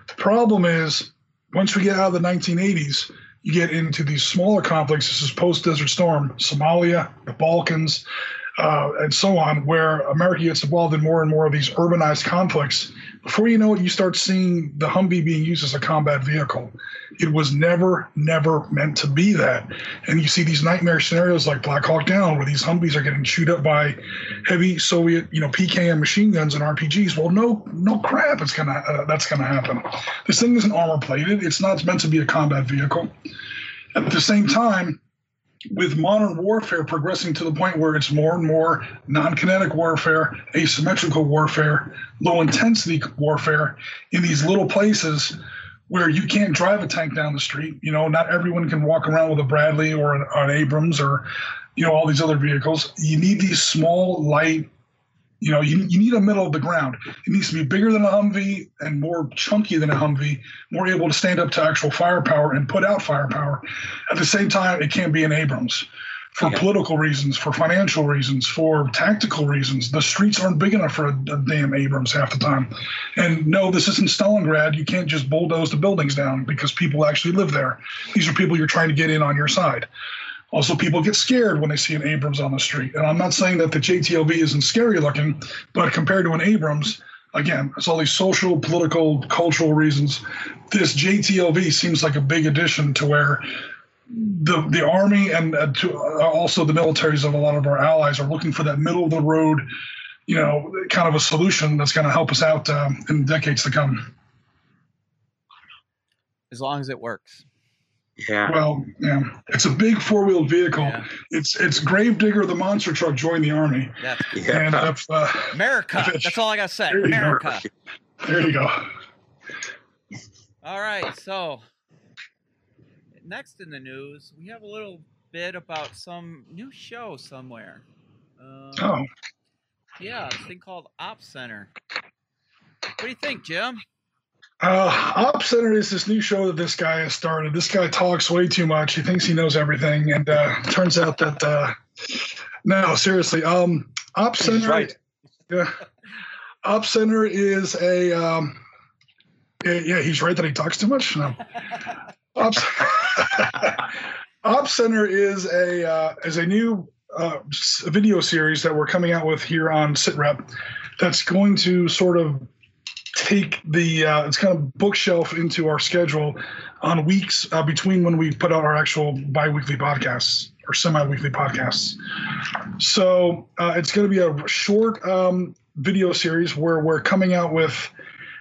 The problem is, once we get out of the 1980s, you get into these smaller conflicts. This is post Desert Storm, Somalia, the Balkans, uh, and so on, where America gets involved in more and more of these urbanized conflicts. Before you know it, you start seeing the Humvee being used as a combat vehicle. It was never, never meant to be that. And you see these nightmare scenarios like Black Hawk Down, where these Humvees are getting chewed up by heavy Soviet, you know, PKM machine guns and RPGs. Well, no, no crap. It's gonna uh, that's gonna happen. This thing isn't armor plated. It's not meant to be a combat vehicle. At the same time, with modern warfare progressing to the point where it's more and more non-kinetic warfare, asymmetrical warfare, low intensity warfare in these little places where you can't drive a tank down the street. You know, not everyone can walk around with a Bradley or an, an Abrams or, you know, all these other vehicles. You need these small, light, you know, you, you need a middle of the ground. It needs to be bigger than a Humvee and more chunky than a Humvee, more able to stand up to actual firepower and put out firepower. At the same time, it can't be an Abrams for Yeah. political reasons, for financial reasons, for tactical reasons. The streets aren't big enough for a, a damn Abrams half the time. And no, this isn't Stalingrad. You can't just bulldoze the buildings down because people actually live there. These are people you're trying to get in on your side. Also, people get scared when they see an Abrams on the street. And I'm not saying that the JTLV isn't scary looking, but compared to an Abrams, again, it's all these social, political, cultural reasons. This JTLV seems like a big addition to where the the army and uh, to uh, also the militaries of a lot of our allies are looking for that middle of the road, you know, kind of a solution that's going to help us out um, in decades to come. as long as it works. Yeah. Well, yeah, it's a big four wheeled vehicle. Yeah. It's it's Gravedigger, the monster truck, joined the army, That's and Yeah. if, uh, America. If That's all I gotta say. There you go. America. there you go. All right, so next in the news, we have a little bit about some new show somewhere. Um, Oh, yeah, this thing called Op Center. What do you think, Jim? Uh, Op Center is this new show that this guy has started. This guy talks way too much. He thinks he knows everything, and uh, turns out that uh, no, seriously. Um, Op He's Center, right. yeah, Op Center is a um, yeah, yeah, he's right that he talks too much. No. Op, Op Center is a uh, is a new uh, video series that we're coming out with here on SitRep. That's going to sort of take the uh, it's kind of bookshelf into our schedule on weeks uh, between when we put out our actual biweekly podcasts or semi-weekly podcasts. So uh, it's going to be a short um, video series where we're coming out with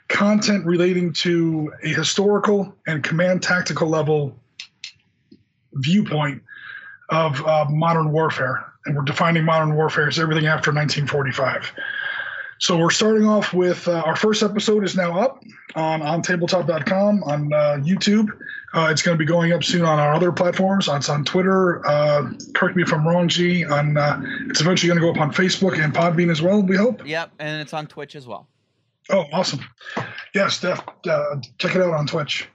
content relating to a historical and command tactical level viewpoint of uh, modern warfare. And we're defining modern warfare as everything after 1945. So we're starting off with uh, our first episode is now up on ontabletop.com on uh, YouTube. Uh, it's going to be going up soon on our other platforms. It's on Twitter. Uh, correct me if I'm wrong, G. On uh, it's eventually going to go up on Facebook and Podbean as well. We hope. Yep, and it's on Twitch as well. Oh, awesome. Yes, Def, uh, check it out on Twitch.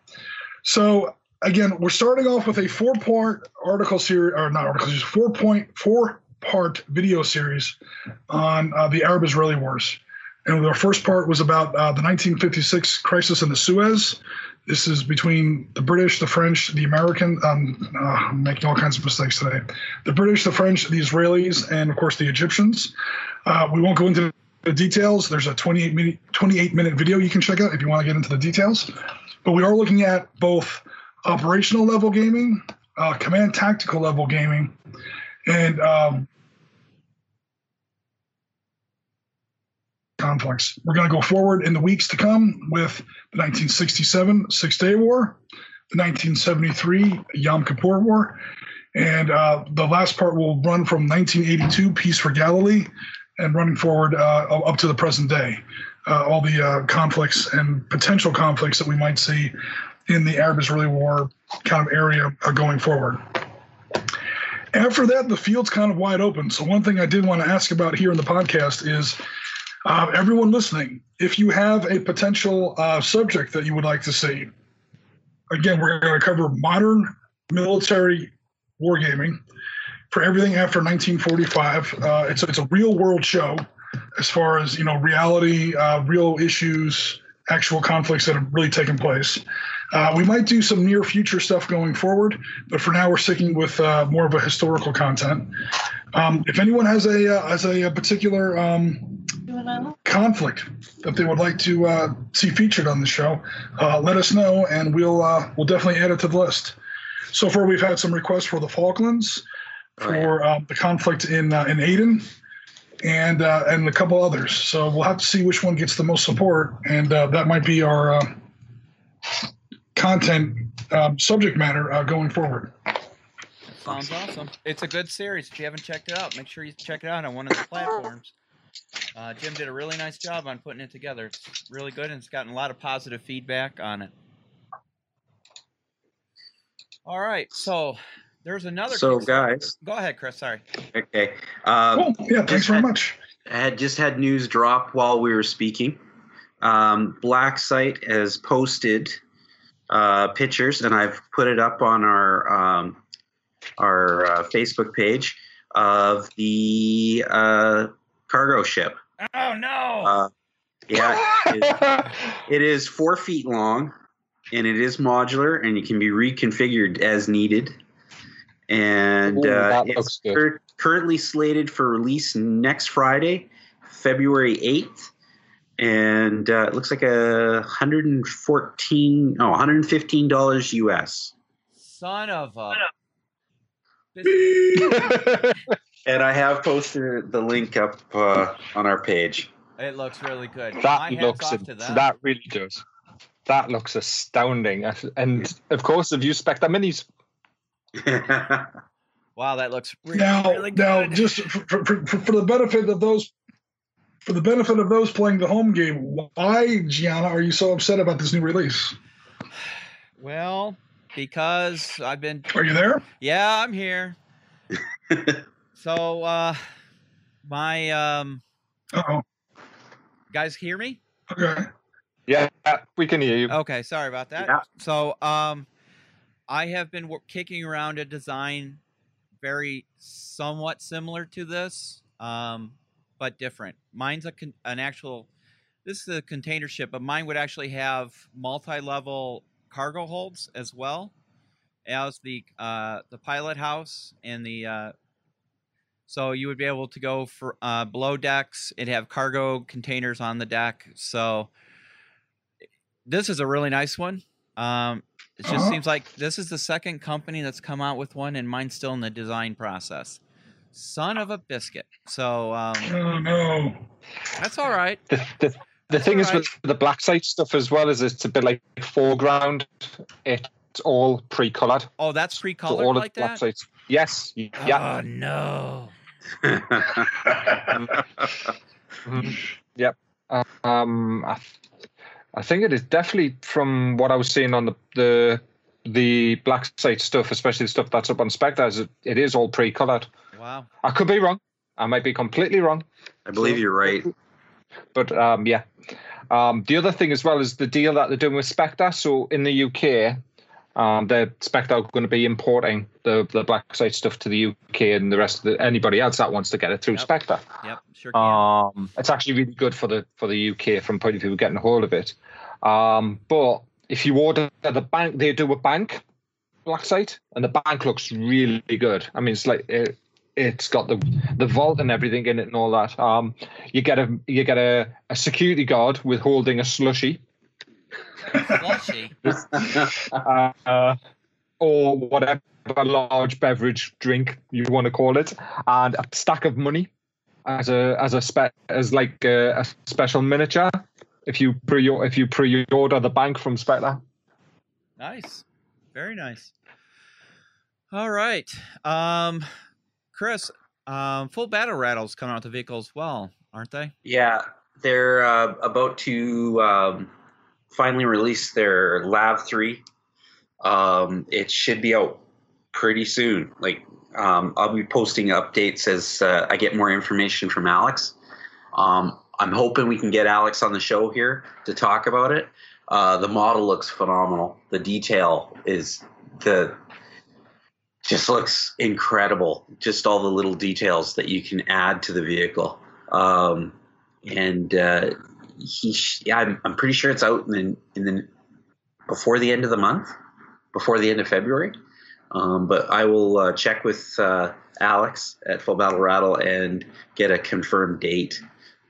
So, again, we're starting off with a four part article series, or not article series, four point four part video series on uh, the Arab Israeli Wars. And our first part was about uh, the 1956 crisis in the Suez. This is between the British, the French, the American. Um, uh, I'm making all kinds of mistakes today. The British, the French, the Israelis, and of course the Egyptians. Uh, we won't go into the details, there's a 28 minute 28 minute video you can check out if you want to get into the details. But we are looking at both operational level gaming, uh, command tactical level gaming, and um, conflicts. We're going to go forward in the weeks to come with the 1967 Six Day War, the 1973 Yom Kippur War, and uh, the last part will run from 1982 Peace for Galilee and running forward uh, up to the present day. Uh, all the uh, conflicts and potential conflicts that we might see in the Arab-Israeli war kind of area going forward. After that, the field's kind of wide open. So one thing I did want to ask about here in the podcast is uh, everyone listening, if you have a potential uh, subject that you would like to see, again, we're going to cover modern military wargaming for everything after 1945. Uh, it's it's a real world show, as far as you know, reality, uh, real issues, actual conflicts that have really taken place. Uh, we might do some near future stuff going forward, but for now we're sticking with uh, more of a historical content. Um, if anyone has a uh, has a, a particular um, conflict that they would like to uh, see featured on the show, uh, let us know, and we'll uh, we'll definitely add it to the list. So far, we've had some requests for the Falklands, for uh, the conflict in uh, in Aden, and uh, and a couple others. So we'll have to see which one gets the most support, and uh, that might be our uh, content um, subject matter uh, going forward. Sounds awesome. It's a good series. If you haven't checked it out, make sure you check it out on one of the platforms. Uh, Jim did a really nice job on putting it together. It's really good, and it's gotten a lot of positive feedback on it. All right, so there's another. So, guys, go ahead, Chris. Sorry. okay. Um, Cool. Yeah. Thanks very had- much. I had just had news drop while we were speaking. Um, Black Site has posted uh, pictures, and I've put it up on our um, our uh, Facebook page of the uh, cargo ship. Oh no! Uh, yeah, it, it is four feet long, and it is modular, and it can be reconfigured as needed. And Ooh, uh, it's cur- currently slated for release next Friday, February eighth. And uh, it looks like a hundred and fourteen, oh, one hundred and fifteen dollars US. Son of a. And I have posted the link up uh, on our page. it looks really good. That hats looks off to them. that really does. That looks astounding, and of course, if you spec that minis, Wow, that looks really, now, really now, just for, for, for, for the benefit of those, for the benefit of those playing the home game, why, Gianna, are you so upset about this new release? well, because I've been. Are you there? Yeah, I'm here. So, uh, my um, Uh oh. guys hear me? Okay. yeah, we can hear you. Okay, sorry about that. Yeah. So, um, I have been wor- kicking around a design very somewhat similar to this, um, but different. Mine's a con- an actual. This is a container ship, but mine would actually have multi-level cargo holds as well as the uh, the pilot house and the. Uh, so you would be able to go for uh, below decks. It'd have cargo containers on the deck. So this is a really nice one. Um, it just Uh-huh. seems like this is the second company that's come out with one, and mine's still in the design process. Son of a biscuit. So um, Oh no. that's all right. The, the, the That's thing is alright. with the black site stuff as well is it's a bit like 4Ground. It's all pre-colored. Oh, that's So pre-colored all like of the black that. sites. Yes. Yeah. Oh no. Yep. Um, I, I think it is definitely from what I was seeing on the the the black site stuff, especially the stuff that's up on Spectre. is It, it is all pre-colored. Wow. I could be wrong. I might be completely wrong. I believe you're right. But um, yeah. Um, the other thing as well is the deal that they're doing with Spectre. So in the UK, um, the Spectre are going to be importing the the black site stuff to the UK and the rest of the anybody else that wants to get it through Yep. Spectre. Yep. Sure can. Um, it's actually really good for the for the UK from point of view of getting a hold of it. Um, but if you order at the bank, they do a bank black site, and the bank looks really good. I mean, it's like it, it's got the the vault and everything in it and all that. Um, you get a you get a, a security guard with holding a slushy. Slushy. uh, or whatever large beverage drink you want to call it, and a stack of money as a as a spe- as like a, a special miniature if you pre if you pre order the bank from Spectre. Nice. Very nice. All right. Um Chris, um full battle rattles coming out the vehicle as well, aren't they? Yeah, they're uh, about to um, finally release their LAV 3. Um, it should be out pretty soon. Like, um, I'll be posting updates as uh, I get more information from Alex. Um, I'm hoping we can get Alex on the show here to talk about it. Uh, the model looks phenomenal. The detail is the just looks incredible. Just all the little details that you can add to the vehicle. Um, and uh, he, yeah, I'm, I'm pretty sure it's out in the, in the before the end of the month, before the end of February. Um, but I will uh, check with uh, Alex at Full Battle Rattle and get a confirmed date,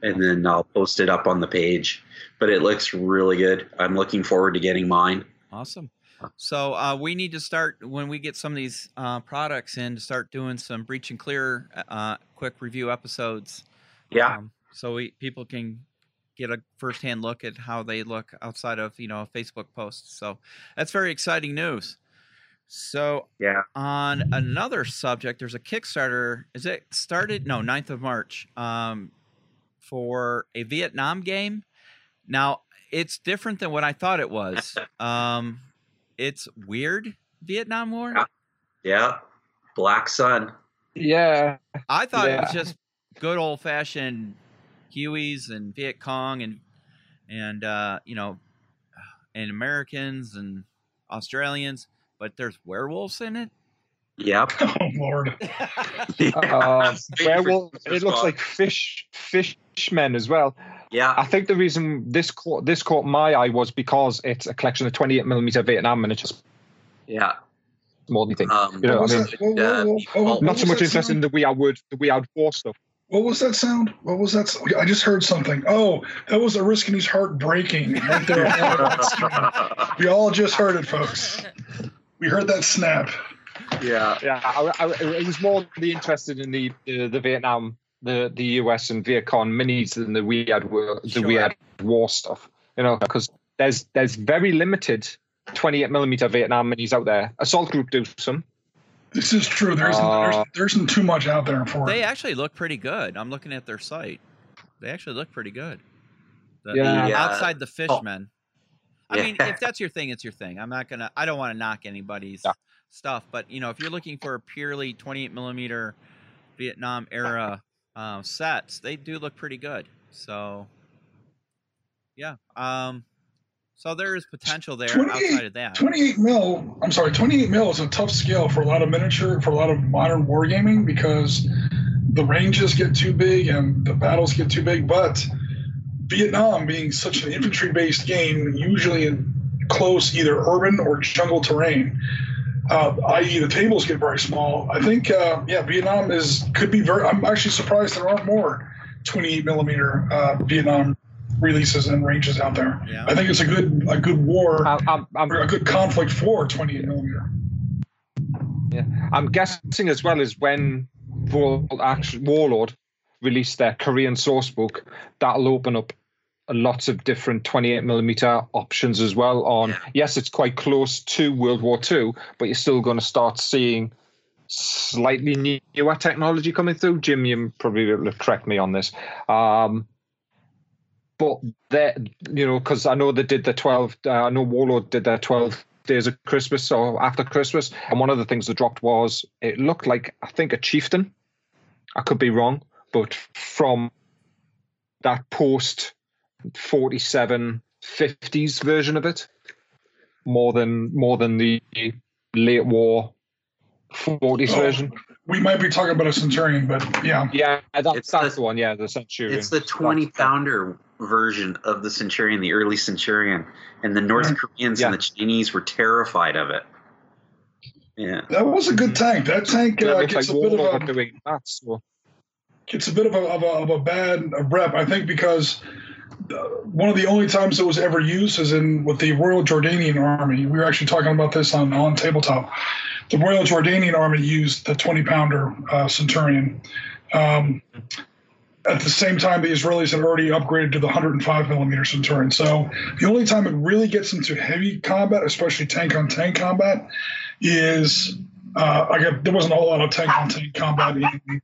and then I'll post it up on the page. But it looks really good. I'm looking forward to getting mine. Awesome. So uh, we need to start when we get some of these uh, products in to start doing some breach and clear uh, quick review episodes. Yeah, Um, so we people can get a firsthand look at how they look outside of you know a Facebook post. So that's very exciting news. So yeah. on another subject, there's a Kickstarter. Is it started? No, 9th of March. Um, for a Vietnam game. Now it's different than what I thought it was. Um, it's weird Vietnam War. Yeah. Yeah, Black Sun. Yeah, I thought it was just good old fashioned Hueys and Viet Cong and and uh, you know and Americans and Australians, but there's werewolves in it. Yep. Oh Lord. uh, Favorite werewolf. It looks like fish fishmen as well. Yeah. I think the reason this caught this caught my eye was because it's a collection of 28 millimeter Vietnam miniatures Yeah. more than anything. Um, You know, What I mean, uh, Not so much that interest in the We Are Wood, the Weird War stuff. What was that sound? What was that? I just heard something. Oh, that was Ariskane's heart breaking right there. we all just heard it, folks. We heard that snap. yeah. Yeah, I, I, it was more the interested in the the, the Vietnam, the the US and Viet Cong minis than the Weird War, the Sure. Weird War stuff. You know, because there's there's very limited 28 millimeter Vietnam minis out there. Assault Group do some. This is true. There isn't, Uh, there's, there isn't too much out there for They it. actually look pretty good. I'm looking at their site. They actually look pretty good. The, Yeah. Yeah. outside the fishmen. I mean, if that's your thing, it's your thing. I'm not gonna. I don't want to knock anybody's Yeah. stuff, but you know, if you're looking for a purely 28 millimeter Vietnam era uh, sets, they do look pretty good. So, yeah. Um, so there is potential there outside of that. 28 mil. I'm sorry, 28 mil is a tough scale for a lot of miniature, for a lot of modern wargaming because the ranges get too big and the battles get too big. But Vietnam, being such an infantry-based game, usually in close either urban or jungle terrain, uh, i.e., the tables get very small. I think, uh, yeah, Vietnam is could be very. I'm actually surprised there aren't more 28 millimeter uh, Vietnam releases and ranges out there. Yeah. I think it's a good a good war I, I'm, I'm, or a good conflict for 28 millimeter. Yeah, I'm guessing as well as when War, Warlord released their Korean source book, that'll open up lots of different 28 millimeter options as well. On yes, it's quite close to World War II, but you're still going to start seeing slightly newer technology coming through. Jim, you probably be able to correct me on this. Um, but that you know, because I know they did the 12. Uh, I know Warlord did their 12 days of Christmas or after Christmas, and one of the things that dropped was it looked like I think a chieftain. I could be wrong, but from that post 47 50s version of it, more than more than the late war 40s Oh. version. We might be talking about a Centurion, but yeah. Yeah, that's, It's that's the- the one. Yeah, the Centurion. It's the 20 pounder version of the Centurion, the early Centurion. And the North Mhm. Koreans Yeah. and the Chinese were terrified of it. Yeah. That was a good tank. That tank It uh, gets like a bit of a doing that. So gets a bit of a, of a, of a bad rep, I think, because one of the only times it was ever used is in with the Royal Jordanian Army. We were actually talking about this on on tabletop. The Royal Jordanian Army used the 20 pounder uh, Centurion. Um, at the same time, the Israelis had already upgraded to the 105 millimeter Centurion. So the only time it really gets into heavy combat, especially tank on tank combat, is uh, I got there wasn't a whole lot of tank on tank combat in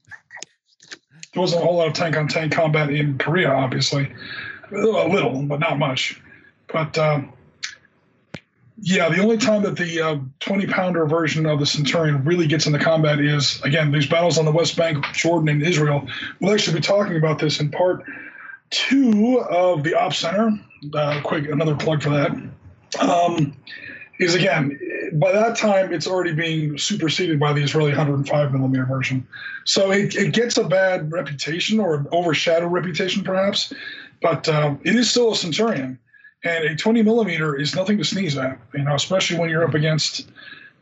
there wasn't a whole lot of tank on tank combat in Korea, obviously. A little, but not much. But um, yeah, the only time that the uh, 20 pounder version of the Centurion really gets into combat is, again, these battles on the West Bank, Jordan, and Israel. We'll actually be talking about this in part two of the Op Center. Uh, quick, another plug for that. Um, is again, by that time, it's already being superseded by the Israeli 105 millimeter version. So it, it gets a bad reputation or an overshadowed reputation, perhaps, but um, it is still a Centurion. And a 20 millimeter is nothing to sneeze at, you know, especially when you're up against,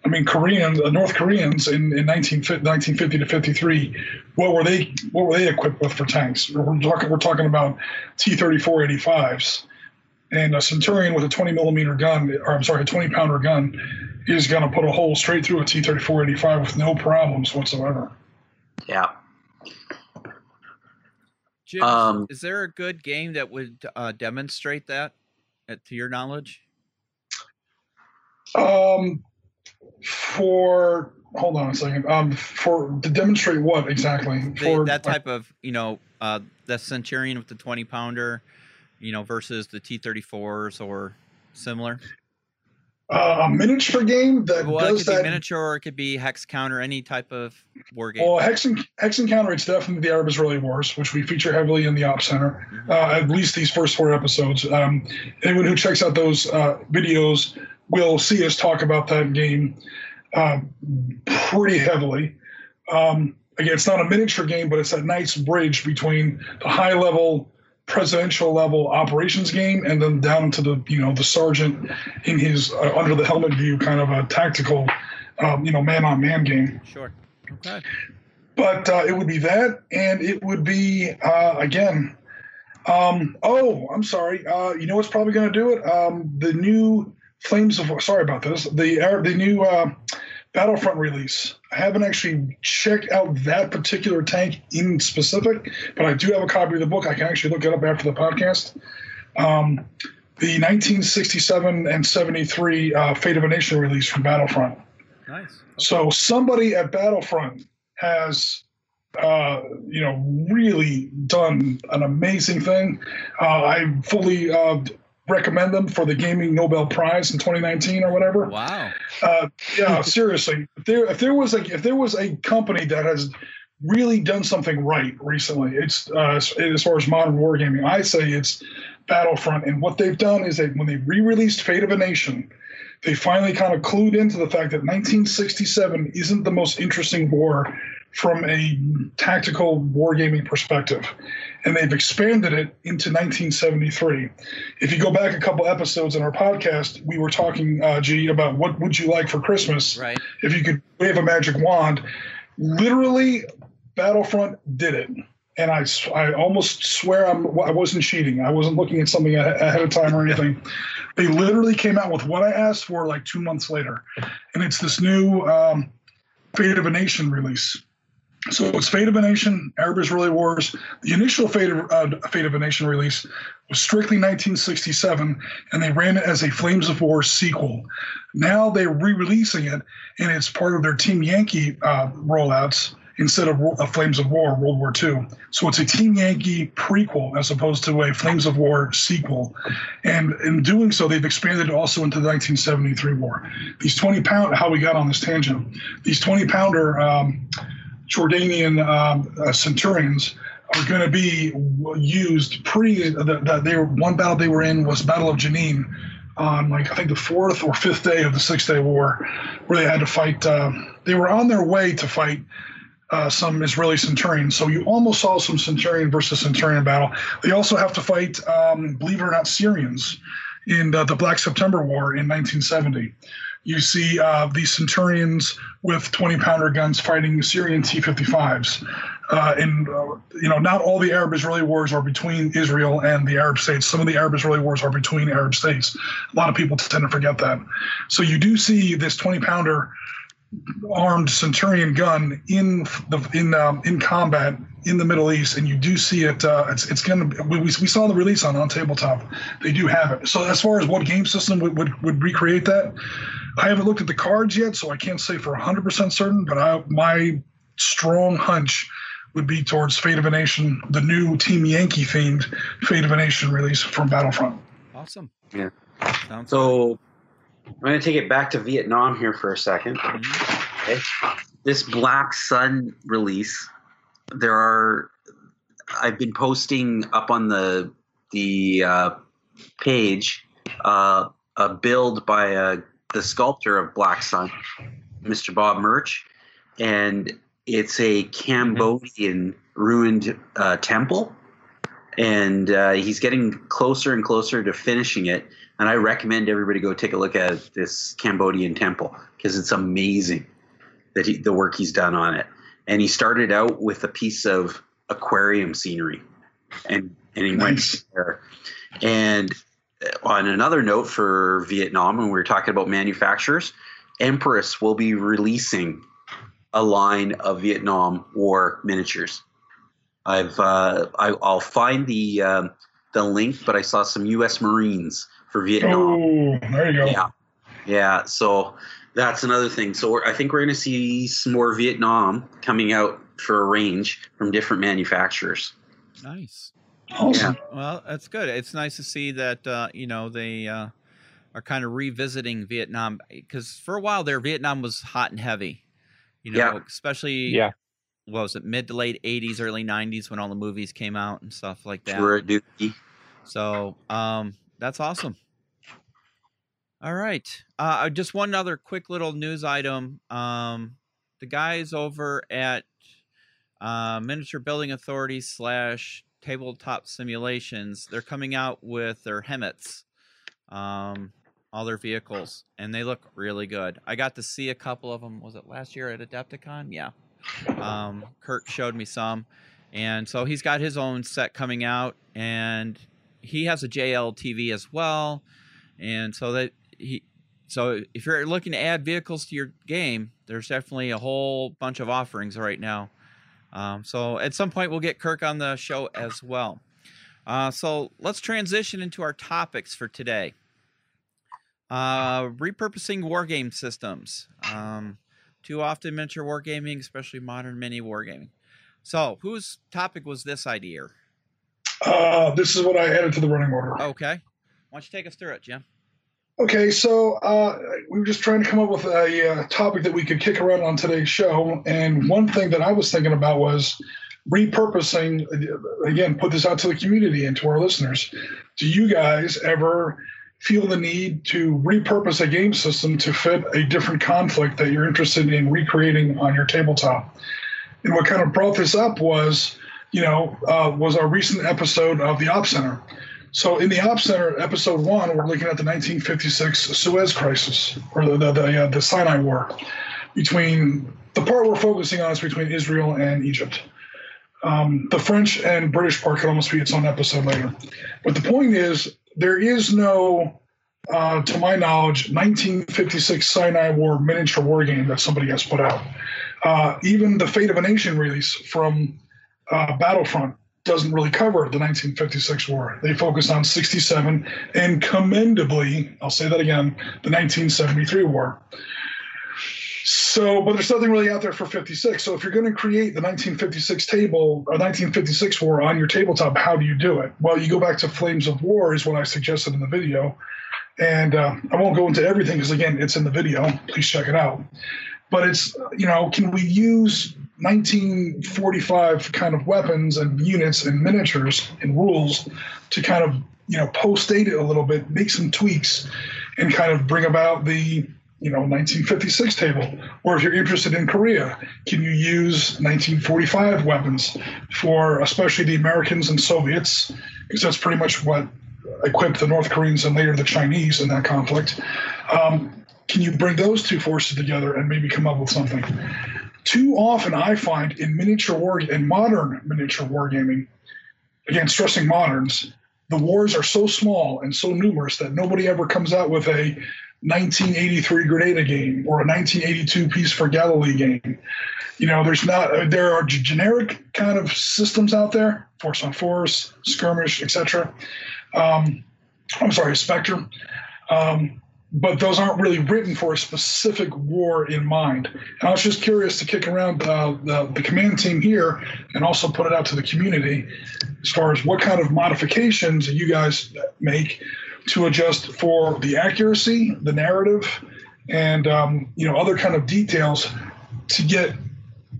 I mean, Koreans, uh, North Koreans in, in 19, 1950 to 53. What were they? What were they equipped with for tanks? We're talking. We're talking about T-34 85s, and a Centurion with a 20 millimeter gun, or I'm sorry, a 20 pounder gun, is going to put a hole straight through a T-34 85 with no problems whatsoever. Yeah. Jim, Um, is there a good game that would uh, demonstrate that, uh, to your knowledge? Um, for hold on a second. Um, for to demonstrate what exactly? The- For that type of, you know, uh, the Centurion with the 20 pounder, you know, versus the T-34s or similar. Uh, a miniature game that Well, it does could be that. miniature or it could be hex counter, any type of war game. Well, Hex, and, Hex counter it's definitely the Arab Israeli Wars, which we feature heavily in the Op Center, Mhm. uh, at least these first four episodes. Um, anyone who checks out those uh, videos will see us talk about that game uh, pretty heavily. Um, again, it's not a miniature game, but it's that nice bridge between the high level presidential level operations game and then down to the you know the sergeant in his uh, under the helmet view kind of a tactical um, you know man on man game Sure. Okay. but uh, it would be that, and it would be uh, again. Um, oh, I'm sorry. Uh, you know what's probably going to do it? Um, the new Flames of sorry about this. The the new uh, Battlefront release. I haven't actually checked out that particular tank in specific, but I do have a copy of the book. I can actually look it up after the podcast. Um, the 1967 and 73 uh, Fate of a Nation release from Battlefront. Nice. Okay. So somebody at Battlefront has, uh, you know, really done an amazing thing. Uh, I fully uh, recommend them for the Gaming Nobel Prize in 2019 or whatever. Wow. Uh, yeah, seriously. If there, if there was a, if there was a company that has really done something right recently, it's uh, as, far as modern wargaming, I say it's Battlefront. And what they've done is that when they re-released Fate of a Nation, they finally kind of clued into the fact that 1967 isn't the most interesting war from a tactical wargaming perspective. And they've expanded it into 1973. If you go back a couple episodes in our podcast, we were talking, uh, G, about what would you like for Christmas Right. if you could wave a magic wand. Literally, Battlefront did it. And I, I almost swear I'm, I wasn't cheating. I wasn't looking at something ahead of time or anything. They literally came out with what I asked for like two months later. And it's this new um, Fate of a Nation release. So it's Fate of a Nation, Arab Israeli Wars. The initial Fate of, uh, Fate of a Nation release was strictly 1967, and they ran it as a Flames of War sequel. Now they're re releasing it, and it's part of their Team Yankee uh, rollouts instead of uh, Flames of War, World War II. So it's a Team Yankee prequel as opposed to a Flames of War sequel. And in doing so, they've expanded also into the 1973 war. These 20 pound, how we got on this tangent, these 20 pounder um, Jordanian um, uh, Centurions are going to be used pre that they were one battle they were in was Battle of Jenin on like I think the fourth or fifth day of the Six Day War, where they had to fight. Uh, they were on their way to fight uh, some Israeli Centurions. So you almost saw some Centurion versus Centurion battle. They also have to fight, um, believe it or not, Syrians in uh, the Black September War in 1970. You see uh, the Centurions with 20 pounder guns fighting Syrian T 55s. Uh, and, uh, you know, not all the Arab Israeli wars are between Israel and the Arab states. Some of the Arab Israeli wars are between Arab states. A lot of people tend to forget that. So you do see this 20 pounder armed Centurion gun in the in um, in combat in the Middle East, and you do see it. Uh, it's it's gonna. We, we saw the release on on tabletop. They do have it. So as far as what game system would would, would recreate that, I haven't looked at the cards yet, so I can't say for 100% certain. But I, my strong hunch would be towards Fate of a Nation, the new Team Yankee themed Fate of a Nation release from Battlefront. Awesome. Yeah. Sounds So I'm going to take it back to Vietnam here for a 2nd Mhm. Okay. This Black Sun release, there are. I've been posting up on the the uh, page uh, a build by uh, the sculptor of Black Sun, Mr. Bob Murch, and it's a Cambodian ruined uh, temple, and uh, he's getting closer and closer to finishing it. And I recommend everybody go take a look at this Cambodian temple because it's amazing that he, the work he's done on it. And he started out with a piece of aquarium scenery, and and he went there. And on another note for Vietnam, when we were talking about manufacturers, Empress will be releasing a line of Vietnam War miniatures. I've uh, I, I'll find the um, the link, but I saw some U.S. Marines for Vietnam. Oh, there you go. Yeah, yeah. So that's another thing. So we're, I think we're going to see some more Vietnam coming out for a range from different manufacturers. Nice. Awesome. Yeah. Well, that's good. It's nice to see that uh, you know they uh, are kind of revisiting Vietnam because for a while there, Vietnam was hot and heavy. You know, Yeah. especially Yeah. what was it, mid to late '80s, early '90s when all the movies came out and stuff like that. We're Dookie. So um, that's awesome. All right. Uh, just one other quick little news item. Um, the guys over at uh, Miniature Building Authority slash Tabletop Simulations, they're coming out with their HEMTTs, um, all their vehicles, and they look really good. I got to see a couple of them. Was it last year at Adepticon? Yeah. Um, Kirk showed me some. And so he's got his own set coming out, and he has a JLTV as well. And so that he, so if you're looking to add vehicles to your game, there's definitely a whole bunch of offerings right now. Um, so at some point we'll get Kirk on the show as well. Uh, so let's transition into our topics for today. Uh, repurposing wargame systems. Um, too often miniature wargaming, especially modern mini wargaming. So, whose topic was this idea? Uh, this is what I added to the running order. Okay. Why don't you take us through it, Jim? Okay, so uh, we were just trying to come up with a uh, topic that we could kick around on today's show. And one thing that I was thinking about was repurposing, again, put this out to the community and to our listeners. Do you guys ever feel the need to repurpose a game system to fit a different conflict that you're interested in recreating on your tabletop? And what kind of brought this up was, you know, uh, was our recent episode of the Op Center. So in the Op Center, episode one, we're looking at the 1956 Suez Crisis, or the the, the, uh, the Sinai War, between the part we're focusing on is between Israel and Egypt. Um, the French and British part could almost be its own episode later. But the point is, there is no, uh, to my knowledge, 1956 Sinai War miniature war game that somebody has put out. Uh, even the Fate of a Nation release from uh, Battlefront doesn't really cover the 1956 war. They focus on 67 and commendably, I'll say that again, the 1973 war. So, but there's nothing really out there for 56. So, if you're going to create the 1956 table or 1956 war on your tabletop, how do you do it? Well, you go back to Flames of War, is what I suggested in the video. And uh, I won't go into everything because, again, it's in the video. Please check it out. But it's, you know, can we use 1945 kind of weapons and units and miniatures and rules to kind of you know post date it a little bit, make some tweaks, and kind of bring about the you know 1956 table. Or if you're interested in Korea, can you use 1945 weapons for especially the Americans and Soviets because that's pretty much what equipped the North Koreans and later the Chinese in that conflict. Um, can you bring those two forces together and maybe come up with something? Too often, I find in miniature war in modern miniature wargaming, again stressing moderns, the wars are so small and so numerous that nobody ever comes out with a 1983 Grenada game or a 1982 Peace for Galilee game. You know, there's not there are generic kind of systems out there, force on force, skirmish, etc. Um, I'm sorry, Spectrum. Um, but those aren't really written for a specific war in mind. And I was just curious to kick around uh, the, the command team here and also put it out to the community as far as what kind of modifications you guys make to adjust for the accuracy, the narrative, and um, you know other kind of details to get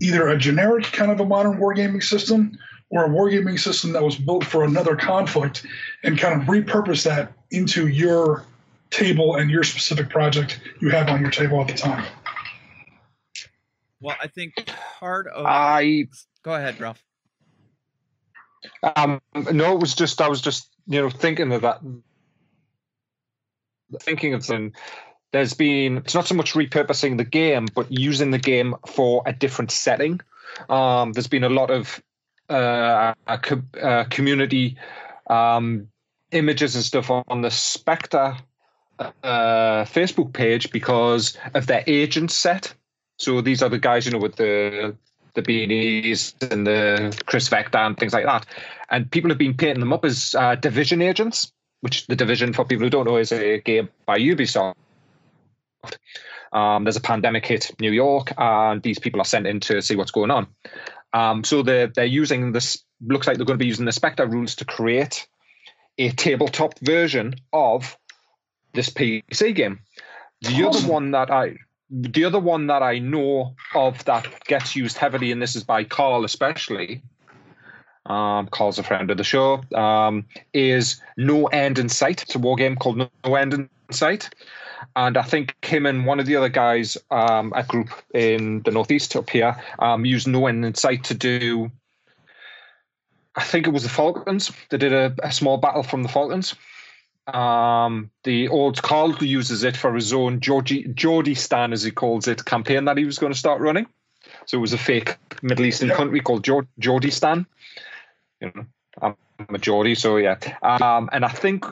either a generic kind of a modern wargaming system or a wargaming system that was built for another conflict and kind of repurpose that into your table and your specific project you have on your table at the time. Well, I think part of I go ahead, Ralph. Um, no, it was just I was just you know thinking of that, thinking of them. There's been it's not so much repurposing the game, but using the game for a different setting. Um, there's been a lot of uh, a co- uh, community um, images and stuff on the Spectre uh, Facebook page because of their agent set. So these are the guys, you know, with the the beanies and the Kriss Vector and things like that. And people have been painting them up as uh, division agents, which the division, for people who don't know, is a game by Ubisoft. Um, there's a pandemic hit New York, and these people are sent in to see what's going on. Um, so they're they're using this. Looks like they're going to be using the Spectre rules to create a tabletop version of this PC game. The awesome. other one that I the other one that I know of that gets used heavily, and this is by Carl especially, um, Carl's a friend of the show, um, is No End in Sight. It's a war game called No End in Sight. And I think him and one of the other guys, um, a group in the Northeast up here, um, used No End in Sight to do, I think it was the Falklands. They did a, a small battle from the Falklands. Um, the old Carl uses it for his own Geordie, Stan, as he calls it, campaign that he was going to start running. So it was a fake Middle Eastern yep. country called Geordie Stan. You know, I'm a Geordie, so yeah. Um, and I think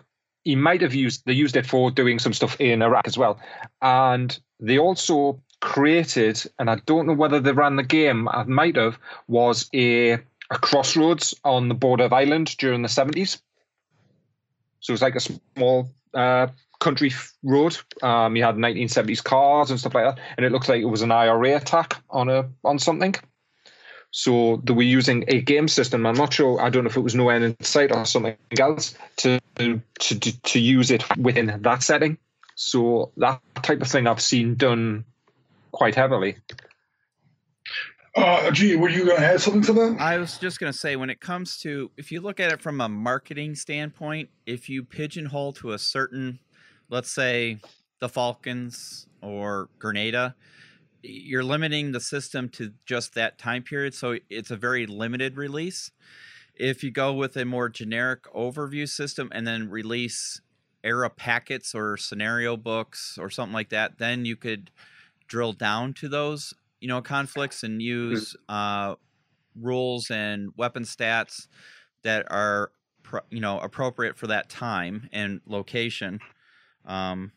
he might have used they used it for doing some stuff in Iraq as well. And they also created, and I don't know whether they ran the game. I might have was a a crossroads on the border of Ireland during the seventies. So it's like a small uh, country road. Um, you had 1970s cars and stuff like that, and it looks like it was an IRA attack on a on something. So they were using a game system. I'm not sure. I don't know if it was No End in Sight or something else to to to, to use it within that setting. So that type of thing I've seen done quite heavily. Uh, gee, were you going to add something to that? I was just going to say, when it comes to, if you look at it from a marketing standpoint, if you pigeonhole to a certain, let's say, the Falklands or Grenada, you're limiting the system to just that time period. So it's a very limited release. If you go with a more generic overview system and then release era packets or scenario books or something like that, then you could drill down to those you know conflicts and hmm. use uh, rules and weapon stats that are you know appropriate for that time and location. Um,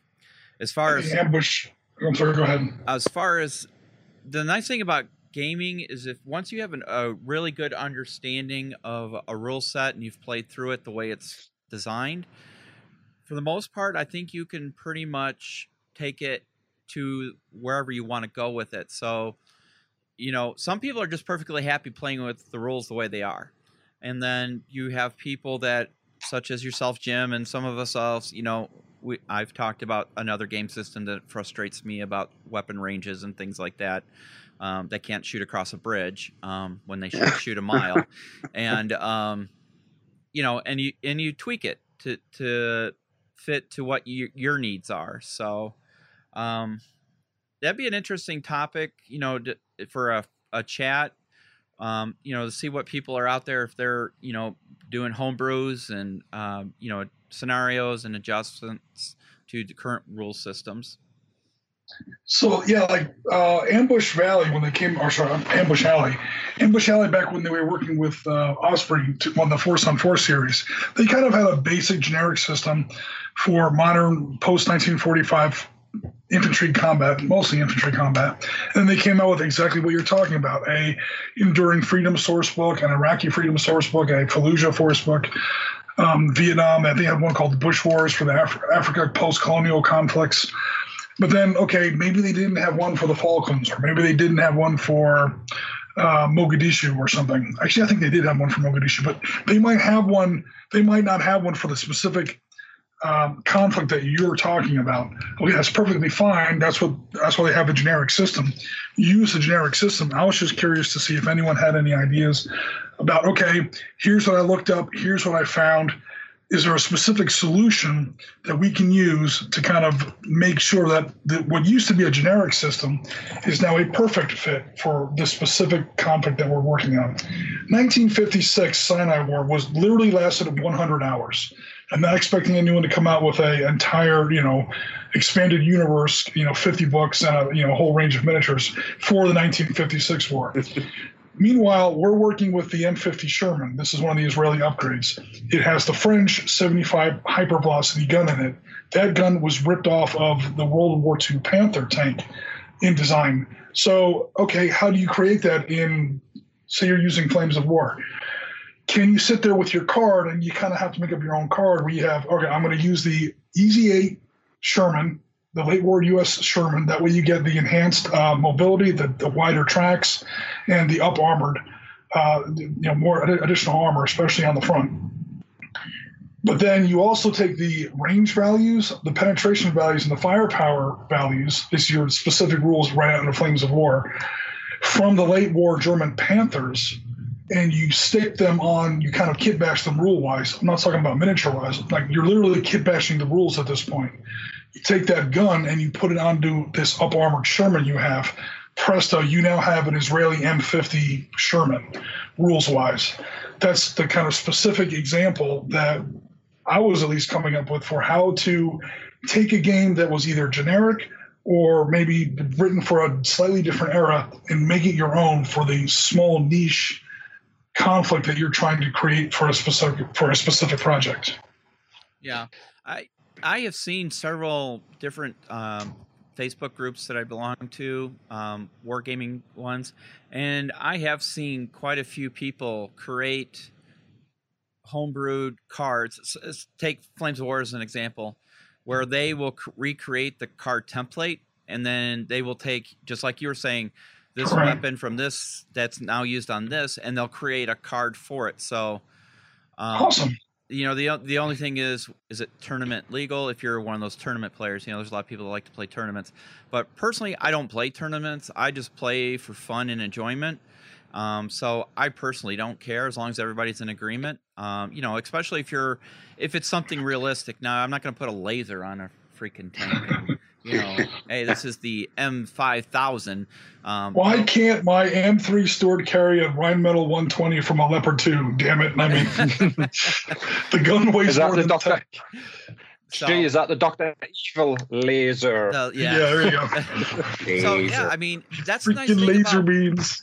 as far as ambush, I'm sorry. Go ahead. As far as the nice thing about gaming is if once you have an, a really good understanding of a rule set and you've played through it the way it's designed, for the most part, I think you can pretty much take it to wherever you want to go with it. So, you know, some people are just perfectly happy playing with the rules the way they are. And then you have people that, such as yourself, Jim, and some of us else, you know, we, I've talked about another game system that frustrates me about weapon ranges and things like that. Um, that can't shoot across a bridge um, when they should shoot a mile, and um, you know, and you and you tweak it to to fit to what you, your needs are. So, um, that'd be an interesting topic, you know, to, for a, a chat. Um, you know, to see what people are out there if they're, you know, doing home brews and um, you know scenarios and adjustments to the current rule systems. So yeah, like uh, Ambush Valley when they came, or sorry, Ambush Alley, Ambush Alley back when they were working with uh, Osprey to, on the Force on Force series, they kind of had a basic generic system for modern post 1945 infantry combat, mostly infantry combat. And they came out with exactly what you're talking about: a enduring freedom source book, an Iraqi freedom source book, a Fallujah force book. Um, Vietnam, think they had one called the Bush Wars for the Af- Africa post-colonial conflicts. But then, okay, maybe they didn't have one for the Falklands, or maybe they didn't have one for uh, Mogadishu or something. Actually, I think they did have one for Mogadishu, but they might have one. They might not have one for the specific um, conflict that you're talking about. Okay, that's perfectly fine. That's what. That's why they have a generic system. Use the generic system. I was just curious to see if anyone had any ideas about. Okay, here's what I looked up. Here's what I found is there a specific solution that we can use to kind of make sure that, that what used to be a generic system is now a perfect fit for the specific conflict that we're working on 1956 sinai war was literally lasted 100 hours i'm not expecting anyone to come out with a entire you know expanded universe you know 50 books and a you know a whole range of miniatures for the 1956 war Meanwhile, we're working with the M50 Sherman. This is one of the Israeli upgrades. It has the French 75 hypervelocity gun in it. That gun was ripped off of the World War II Panther tank in design. So, okay, how do you create that in, say, you're using Flames of War? Can you sit there with your card and you kind of have to make up your own card where you have, okay, I'm going to use the Easy 8 Sherman the late war U.S. Sherman. That way you get the enhanced uh, mobility, the, the wider tracks, and the up armored, uh, you know, more additional armor, especially on the front. But then you also take the range values, the penetration values, and the firepower values. Is your specific rules right out in the Flames of War from the late war German Panthers, and you stick them on. You kind of kit bash them rule wise. I'm not talking about miniature wise. Like you're literally kit bashing the rules at this point you take that gun and you put it onto this up armored Sherman you have. Presto, you now have an Israeli M50 Sherman, rules wise. That's the kind of specific example that I was at least coming up with for how to take a game that was either generic or maybe written for a slightly different era and make it your own for the small niche conflict that you're trying to create for a specific for a specific project. Yeah, I I have seen several different um, Facebook groups that I belong to, um, wargaming ones, and I have seen quite a few people create homebrewed cards. take Flames of War as an example, where they will recreate the card template, and then they will take, just like you were saying, this weapon from this that's now used on this, and they'll create a card for it. So, um, awesome. you know the the only thing is is it tournament legal? If you're one of those tournament players you know there's a lot of people that like to play tournaments. But personally i don't play tournaments. I just play for fun and enjoyment. Um, so i personally don't care as long as everybody's in agreement. Um, you know especially if you're if it's something realistic. Now i'm not going to put a laser on a freaking tank you know, hey, this is the M5000. Um, Why can't my M3 Stuart carry a Rheinmetall 120 from a Leopard 2? Damn it. I mean, the gun weighs more than Doctor, so, Gee, is that the Doctor Evil laser? Uh, yeah. yeah, there you go. so yeah, I mean that's Freaking the nice laser about, beams.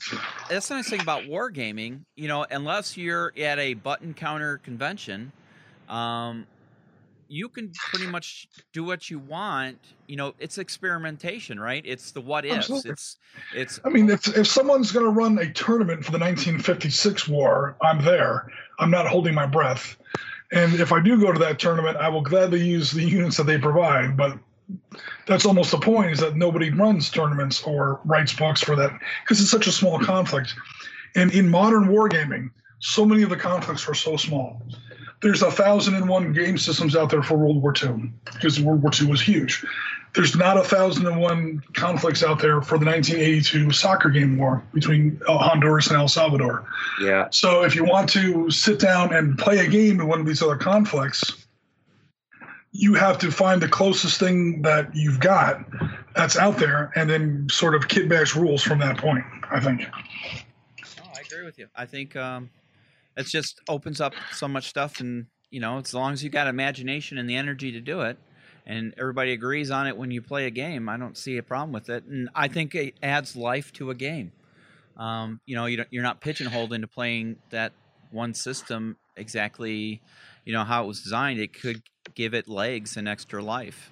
That's the nice thing about wargaming. You know, unless you're at a button counter convention, um, you can pretty much do what you want. You know, it's experimentation, right? It's the what ifs. Absolutely. It's it's. I mean, if if someone's going to run a tournament for the 1956 war, I'm there. I'm not holding my breath. And if I do go to that tournament, I will gladly use the units that they provide. But that's almost the point: is that nobody runs tournaments or writes books for that because it's such a small conflict. And in modern wargaming, so many of the conflicts are so small there's a thousand and one game systems out there for World War II because World War II was huge. There's not a thousand and one conflicts out there for the 1982 soccer game war between uh, Honduras and El Salvador. Yeah. So if you want to sit down and play a game in one of these other conflicts, you have to find the closest thing that you've got that's out there and then sort of kit bash rules from that point, I think. Oh, I agree with you. I think um, it just opens up so much stuff and you know as long as you got imagination and the energy to do it and everybody agrees on it when you play a game, I don't see a problem with it. And I think it adds life to a game. Um, you know, you you're not pigeonholed into playing that one system exactly, you know, how it was designed. It could give it legs and extra life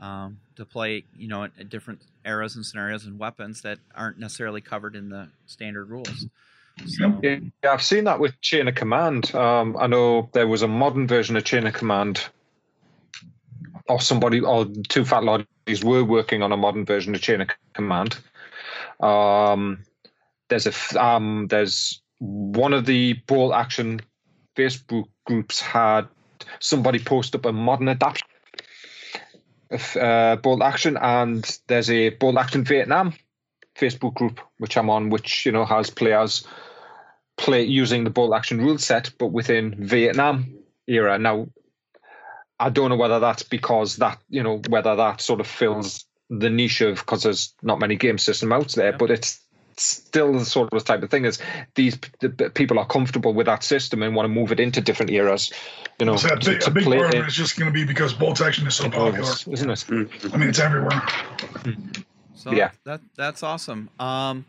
um, to play, you know, different eras and scenarios and weapons that aren't necessarily covered in the standard rules. So, Yeah, I've seen that with Chain of Command. Um, I know there was a modern version of Chain of Command, or somebody, or Too Fat Lardies were working on a modern version of Chain of Command. Um, there's a um, there's one of the Bolt Action Facebook groups had somebody post up a modern adaptation of uh, Bolt Action, and there's a Bolt Action Vietnam Facebook group which I'm on, which you know has players play using the Bolt Action rule set, but within Vietnam era. Now, I don't know whether that's because that you know whether that sort of fills the niche of because there's not many game system out there, Yeah. but it's still the sort of type of thing is these the, the people are comfortable with that system and want to move it into different eras you know So a big, to a big play part of it is just going to be because bolt action is so popular. eras, isn't it. I mean, it's everywhere. Hmm. So Yeah. that that's awesome. Um,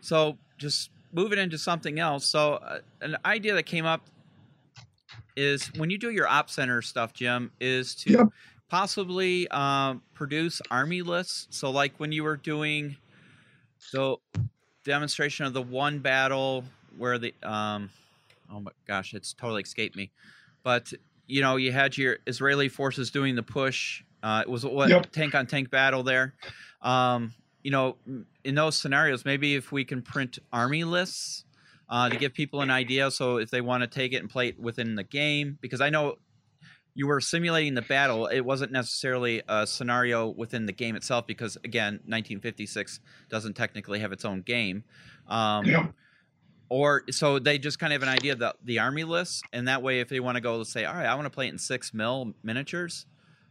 so just moving into something else. So uh, an idea that came up is when you do your op center stuff, Jim, is to Yep. possibly um, produce army lists. So like when you were doing so demonstration of the one battle where the um, oh my gosh, it's totally escaped me, but you know you had your Israeli forces doing the push. Uh, it was what Yep. tank on tank battle there um, you know, in those scenarios, maybe if we can print army lists uh, to give people an idea, so if they want to take it and play it within the game, because I know you were simulating the battle, it wasn't necessarily a scenario within the game itself, because again, 1956 doesn't technically have its own game. Um, Yep. Or so they just kind of have an idea of the, the army lists, and that way, if they want to go, let's say, all right, I want to play it in six mil miniatures,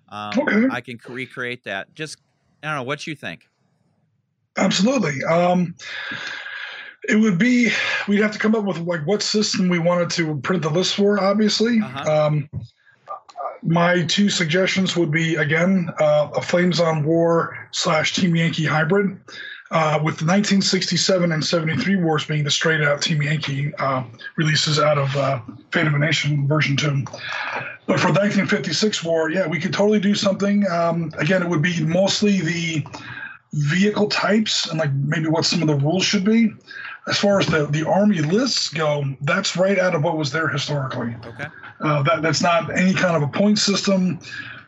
um, I can recreate that. Just I don't know what you think. Absolutely. Um, it would be we'd have to come up with like what system we wanted to print the list for. Obviously, Uh-huh. um, my two suggestions would be again uh, a Flames of War slash Team Yankee hybrid. Uh, with the 1967 and 73 wars being the straight out Team Yankee uh, releases out of uh, Fate of a Nation version 2. But for the 1956 war, yeah, we could totally do something. Um, again, it would be mostly the vehicle types and like maybe what some of the rules should be. As far as the, the army lists go, that's right out of what was there historically. Okay. Uh, that that's not any kind of a point system.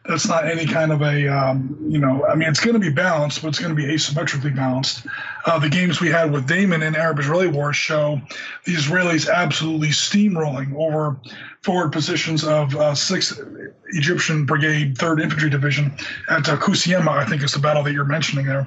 That's not any kind of a um, you know. I mean, it's going to be balanced, but it's going to be asymmetrically balanced. Uh, the games we had with Damon in Arab-Israeli Wars show the Israelis absolutely steamrolling over forward positions of uh, Sixth Egyptian Brigade, Third Infantry Division at uh, Kusiema. I think is the battle that you're mentioning there.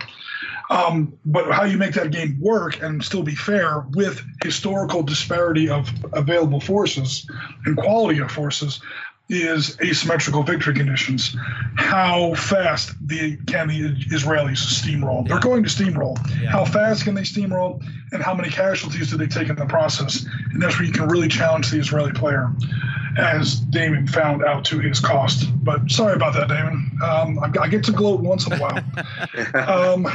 Um, but how you make that game work and still be fair with historical disparity of available forces and quality of forces is asymmetrical victory conditions. How fast the can the Israelis steamroll? They're going to steamroll. Yeah. How fast can they steamroll, and how many casualties do they take in the process? And that's where you can really challenge the Israeli player, as Damon found out to his cost. But sorry about that, Damon. Um, I, I get to gloat once in a while. um,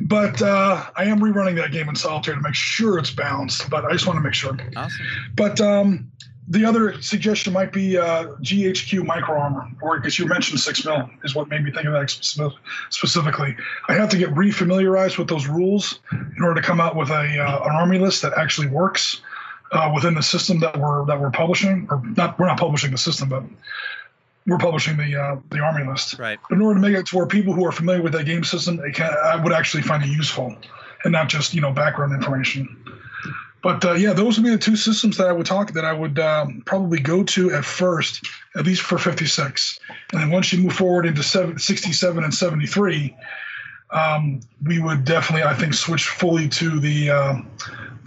but uh, I am rerunning that game in solitaire to make sure it's balanced. But I just want to make sure. Awesome. But um, the other suggestion might be uh, GHQ micro armor, or because you mentioned six mil is what made me think of that specifically. I have to get refamiliarized with those rules in order to come out with a uh, an army list that actually works uh, within the system that we're that we're publishing, or not. We're not publishing the system, but we're publishing the uh, the army list. Right. In order to make it to where people who are familiar with that game system, they can, I would actually find it useful, and not just you know background information. But uh, yeah, those would be the two systems that I would talk that I would um, probably go to at first, at least for 56, and then once you move forward into seven, 67 and 73, um, we would definitely, I think, switch fully to the um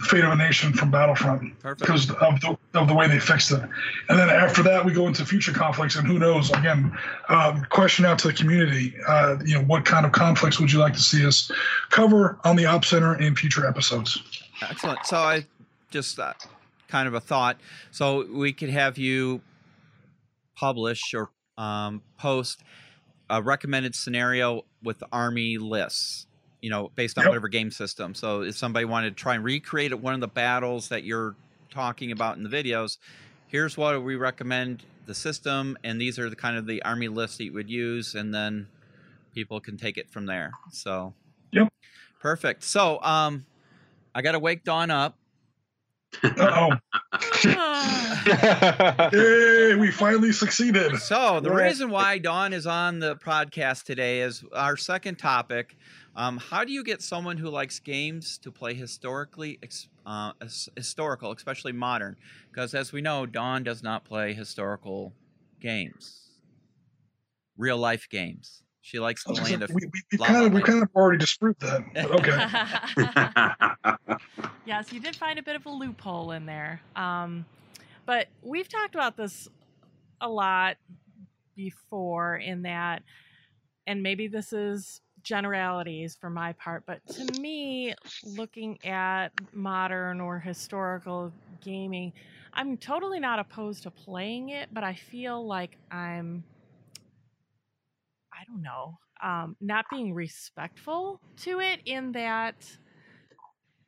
Fate of a Nation from Battlefront Perfect. because of the, of the way they fixed it. And then after that, we go into future conflicts, and who knows? Again, um, question out to the community. Uh, you know, what kind of conflicts would you like to see us cover on the Op Center in future episodes? Excellent. So I just uh, kind of a thought. So we could have you publish or um, post a recommended scenario with army lists. You know, based on Yep. whatever game system. So if somebody wanted to try and recreate one of the battles that you're talking about in the videos, here's what we recommend the system, and these are the kind of the army lists that you would use, and then people can take it from there. So, Yep. perfect. So, um, I got to wake Dawn up. Uh oh. Yay, we finally succeeded. So the Right. reason why Dawn is on the podcast today is our second topic. Um, how do you get someone who likes games to play historically, ex- uh, his- historical, especially modern? Because as we know, Dawn does not play historical games, real life games. She likes the land of. we, we, we kind of we kind of already disproved that. But okay. yes, you did find a bit of a loophole in there. Um, but we've talked about this a lot before in that, and maybe this is generalities for my part, but to me, looking at modern or historical gaming, I'm totally not opposed to playing it, but I feel like I'm, I don't know, um, not being respectful to it in that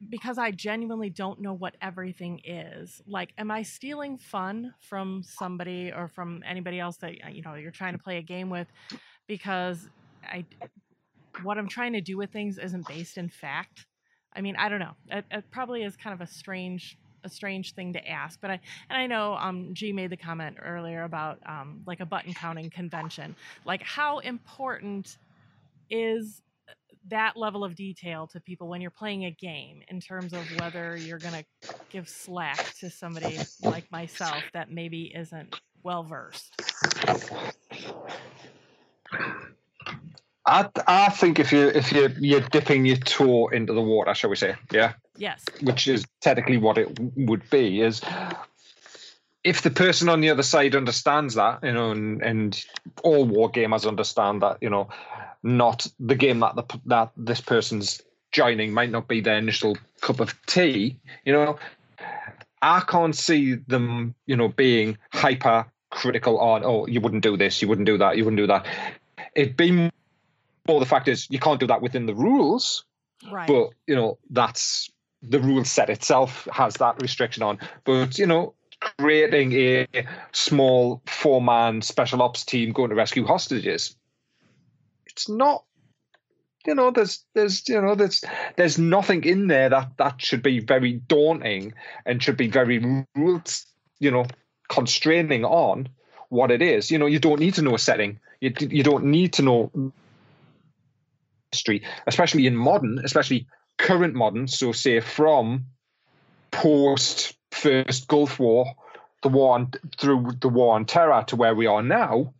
because I genuinely don't know what everything is. Like, am I stealing fun from somebody or from anybody else that uh, you know you're trying to play a game with? Because I, what I'm trying to do with things isn't based in fact. I mean, I don't know. It, it probably is kind of a strange, a strange thing to ask. But I and I know um, G made the comment earlier about um, like a button counting convention. Like, how important is that level of detail to people when you're playing a game in terms of whether you're going to give slack to somebody like myself that maybe isn't well versed. I I think if you if you you're dipping your toe into the water, shall we say, yeah, Yes. which is technically what it would be, is if the person on the other side understands that, you know, and, and all war gamers understand that, you know, not the game that the that this person's joining might not be their initial cup of tea, you know, I can't see them, you know, being hyper critical on, oh, you wouldn't do this, you wouldn't do that, you wouldn't do that. It'd be more the fact is you can't do that within the rules, Right. but you know that's the rule set itself has that restriction on. But you know creating a small four man special ops team going to rescue hostages it's not you know there's there's you know there's there's nothing in there that that should be very daunting and should be very rules you know constraining on what it is. You know you don't need to know a setting. You, you don't need to know history especially in modern especially current modern so say from post first gulf war the war on through the war on terror to where we are now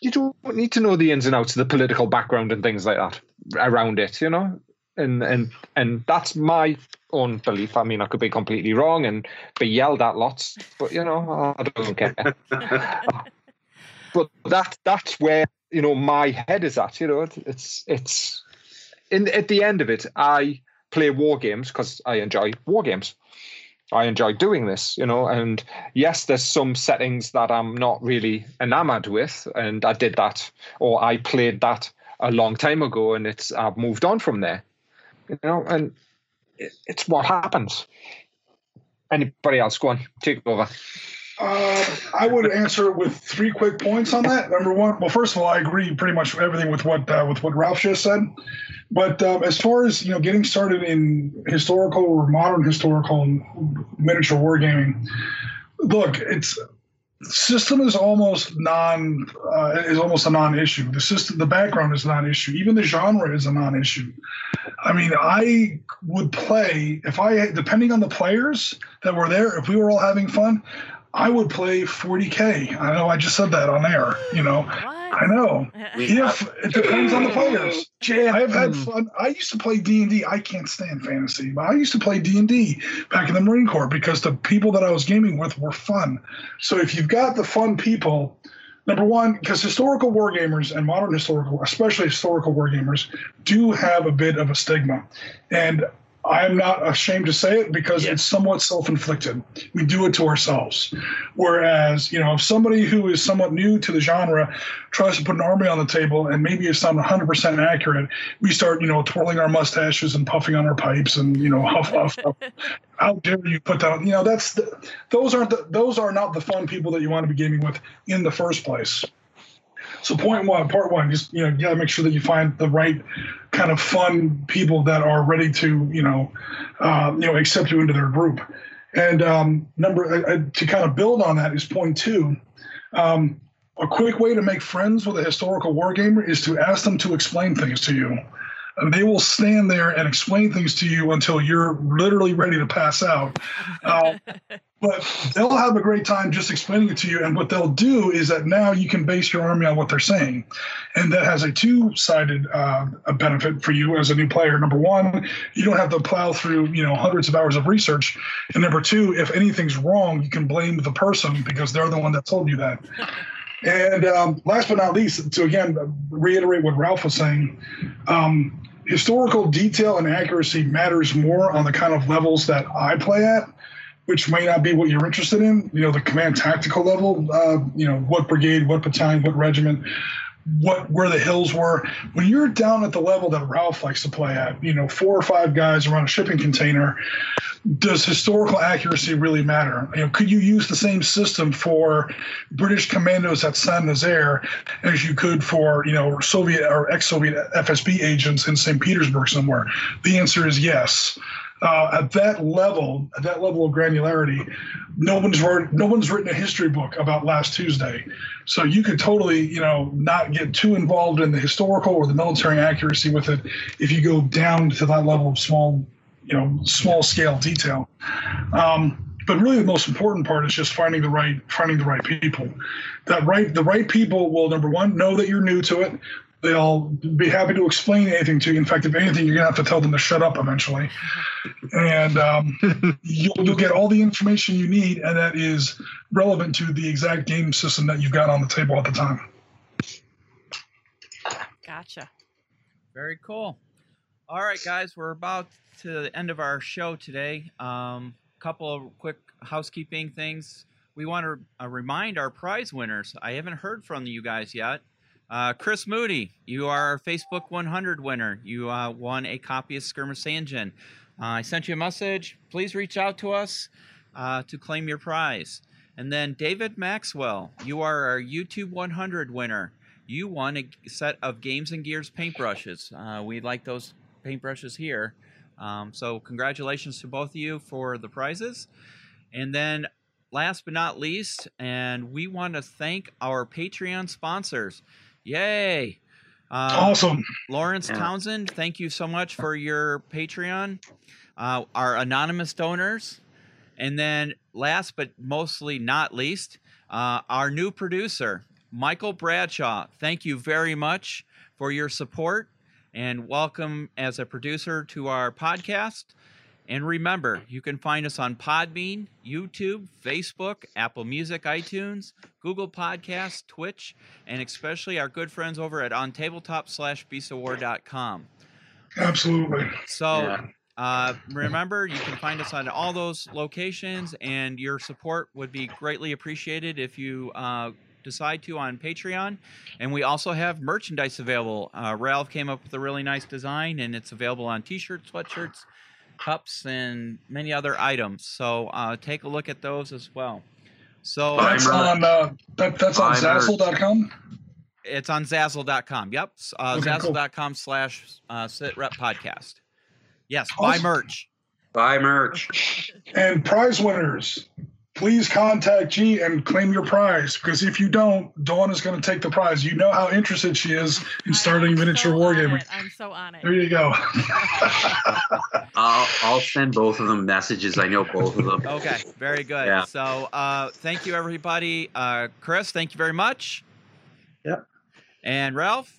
you don't need to know the ins and outs of the political background and things like that around it you know? And and and that's my own belief. I mean i could be completely wrong and be yelled at lots but you know i don't care. But that that's where you know my head is at you know it- it's it's in at the end of it i play war games because i enjoy war games. I enjoy doing this you know and yes there's some settings that i'm not really enamored with and i did that or i played that a long time ago and it's i've moved on from there you know and it, it's what happens. Anybody else? Go on take over Uh, I would answer with three quick points on that. Number one, well, first of all, I agree pretty much with everything with what uh, with what Ralph just said. But um, as far as you know, getting started in historical or modern historical and miniature wargaming, look, it's system is almost non uh, is almost a non-issue. The system, the background is non-issue. Even the genre is a non-issue. I mean, I would play if I depending on the players that were there. If we were all having fun, I would play 40k. I know I just said that on air. You know, I know. If it depends on the players. Jim. I've had hmm. fun. I used to play D and D. I can't stand fantasy, but I used to play D and D back in the Marine Corps because the people that I was gaming with were fun. So if you've got the fun people, number one, because historical wargamers and modern historical, especially historical wargamers, do have a bit of a stigma, and I'm not ashamed to say it because Yeah. it's somewhat self-inflicted. We do it to ourselves. Whereas, you know, if somebody who is somewhat new to the genre tries to put an army on the table and maybe it's not 100% accurate, we start, you know, twirling our mustaches and puffing on our pipes and, you know, huff, huff, huff. How dare you put that? You know, that's the, those aren't the, those are not the fun people that you want to be gaming with in the first place. So point one, part one, just you know, you gotta make sure that you find the right kind of fun people that are ready to, you know, uh, you know, accept you into their group. And um, number uh, uh, to kind of build on that is point two. Um, a quick way to make friends with a historical wargamer is to ask them to explain things to you. And they will stand there and explain things to you until you're literally ready to pass out. Uh, but they'll have a great time just explaining it to you. And what they'll do is that now you can base your army on what they're saying. And that has a two sided uh, benefit for you as a new player. Number one, you don't have to plow through, you know, hundreds of hours of research. And number two, if anything's wrong, you can blame the person because they're the one that told you that. And um, last but not least, to again reiterate what Ralph was saying, um, historical detail and accuracy matters more on the kind of levels that I play at, which may not be what you're interested in. You know, the command tactical level. Uh, you know, what brigade, what battalion, what regiment, what where the hills were. When you're down at the level that Ralph likes to play at, you know, four or five guys around a shipping container. Does historical accuracy really matter? You know, could you use the same system for British commandos at Saint Nazaire as you could for you know Soviet or ex-Soviet FSB agents in St. Petersburg somewhere? The answer is yes. Uh, at that level, at that level of granularity, no one's wrote, no one's written a history book about last Tuesday. So you could totally, you know, not get too involved in the historical or the military accuracy with it if you go down to that level of small, you know, small scale detail. Um, but really, the most important part is just finding the right finding the right people. That right, the right people will number one know that you're new to it. They'll be happy to explain anything to you. In fact, if anything, you're gonna have to tell them to shut up eventually, and um, you'll, you'll get all the information you need, and that is relevant to the exact game system that you've got on the table at the time. Gotcha. Very cool. All right, guys, we're about to the end of our show today. Um, couple of quick housekeeping things. We want to uh, remind our prize winners. I haven't heard from you guys yet. Uh, Chris Moody, you are our Facebook 100 winner. You uh, won a copy of Skirmish Sangin. Uh, I sent you a message. Please reach out to us uh, to claim your prize. And then David Maxwell, you are our YouTube 100 winner. You won a set of Games and Gears paintbrushes. Uh, we like those paintbrushes here. Um, so congratulations to both of you for the prizes. And then last but not least, and we want to thank our Patreon sponsors. Yay! Uh, Awesome. Lawrence Yeah. Townsend, thank you so much for your Patreon. Uh, our anonymous donors. And then last but mostly not least, uh, our new producer, Michael Bradshaw. Thank you very much for your support and welcome as a producer to our podcast. And remember, you can find us on Podbean, YouTube, Facebook, Apple Music, iTunes, Google Podcasts, Twitch, and especially our good friends over at ontabletop slash beastofwar.com. Absolutely. So Yeah. uh, remember, you can find us on all those locations, and your support would be greatly appreciated if you uh, decide to on Patreon. And we also have merchandise available. Uh, Ralph came up with a really nice design, and it's available on T-shirts, sweatshirts, cups, and many other items. So uh, take a look at those as well. So Buy That's merch. on uh, that, that's on Buy merch. Zazzle.com. it's on Zazzle.com. Yep, uh, Okay, cool. Zazzle.com slash uh, Sit Rep Podcast. Yes, buy Awesome. merch. Buy merch. And prize winners, please contact G and claim your prize because if you don't, Dawn is going to take the prize. You know how interested she is in starting I'm miniature so wargaming. I'm so on it. There you go. I'll I'll send both of them messages. I know both of them. Okay, very good. Yeah. So, uh, thank you, everybody. Uh, Chris, thank you very much. Yep. And Ralph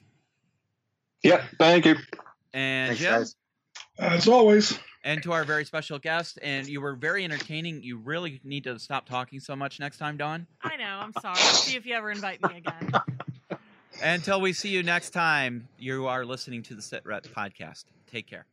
Yeah, thank you. and Thanks, Jim, guys. As always, and to our very special guest. And you were very entertaining. You really need to stop talking so much next time, Dawn. I know. I'm sorry. See if you ever invite me again. Until we see you next time, you are listening to the Sit Rep podcast. Take care.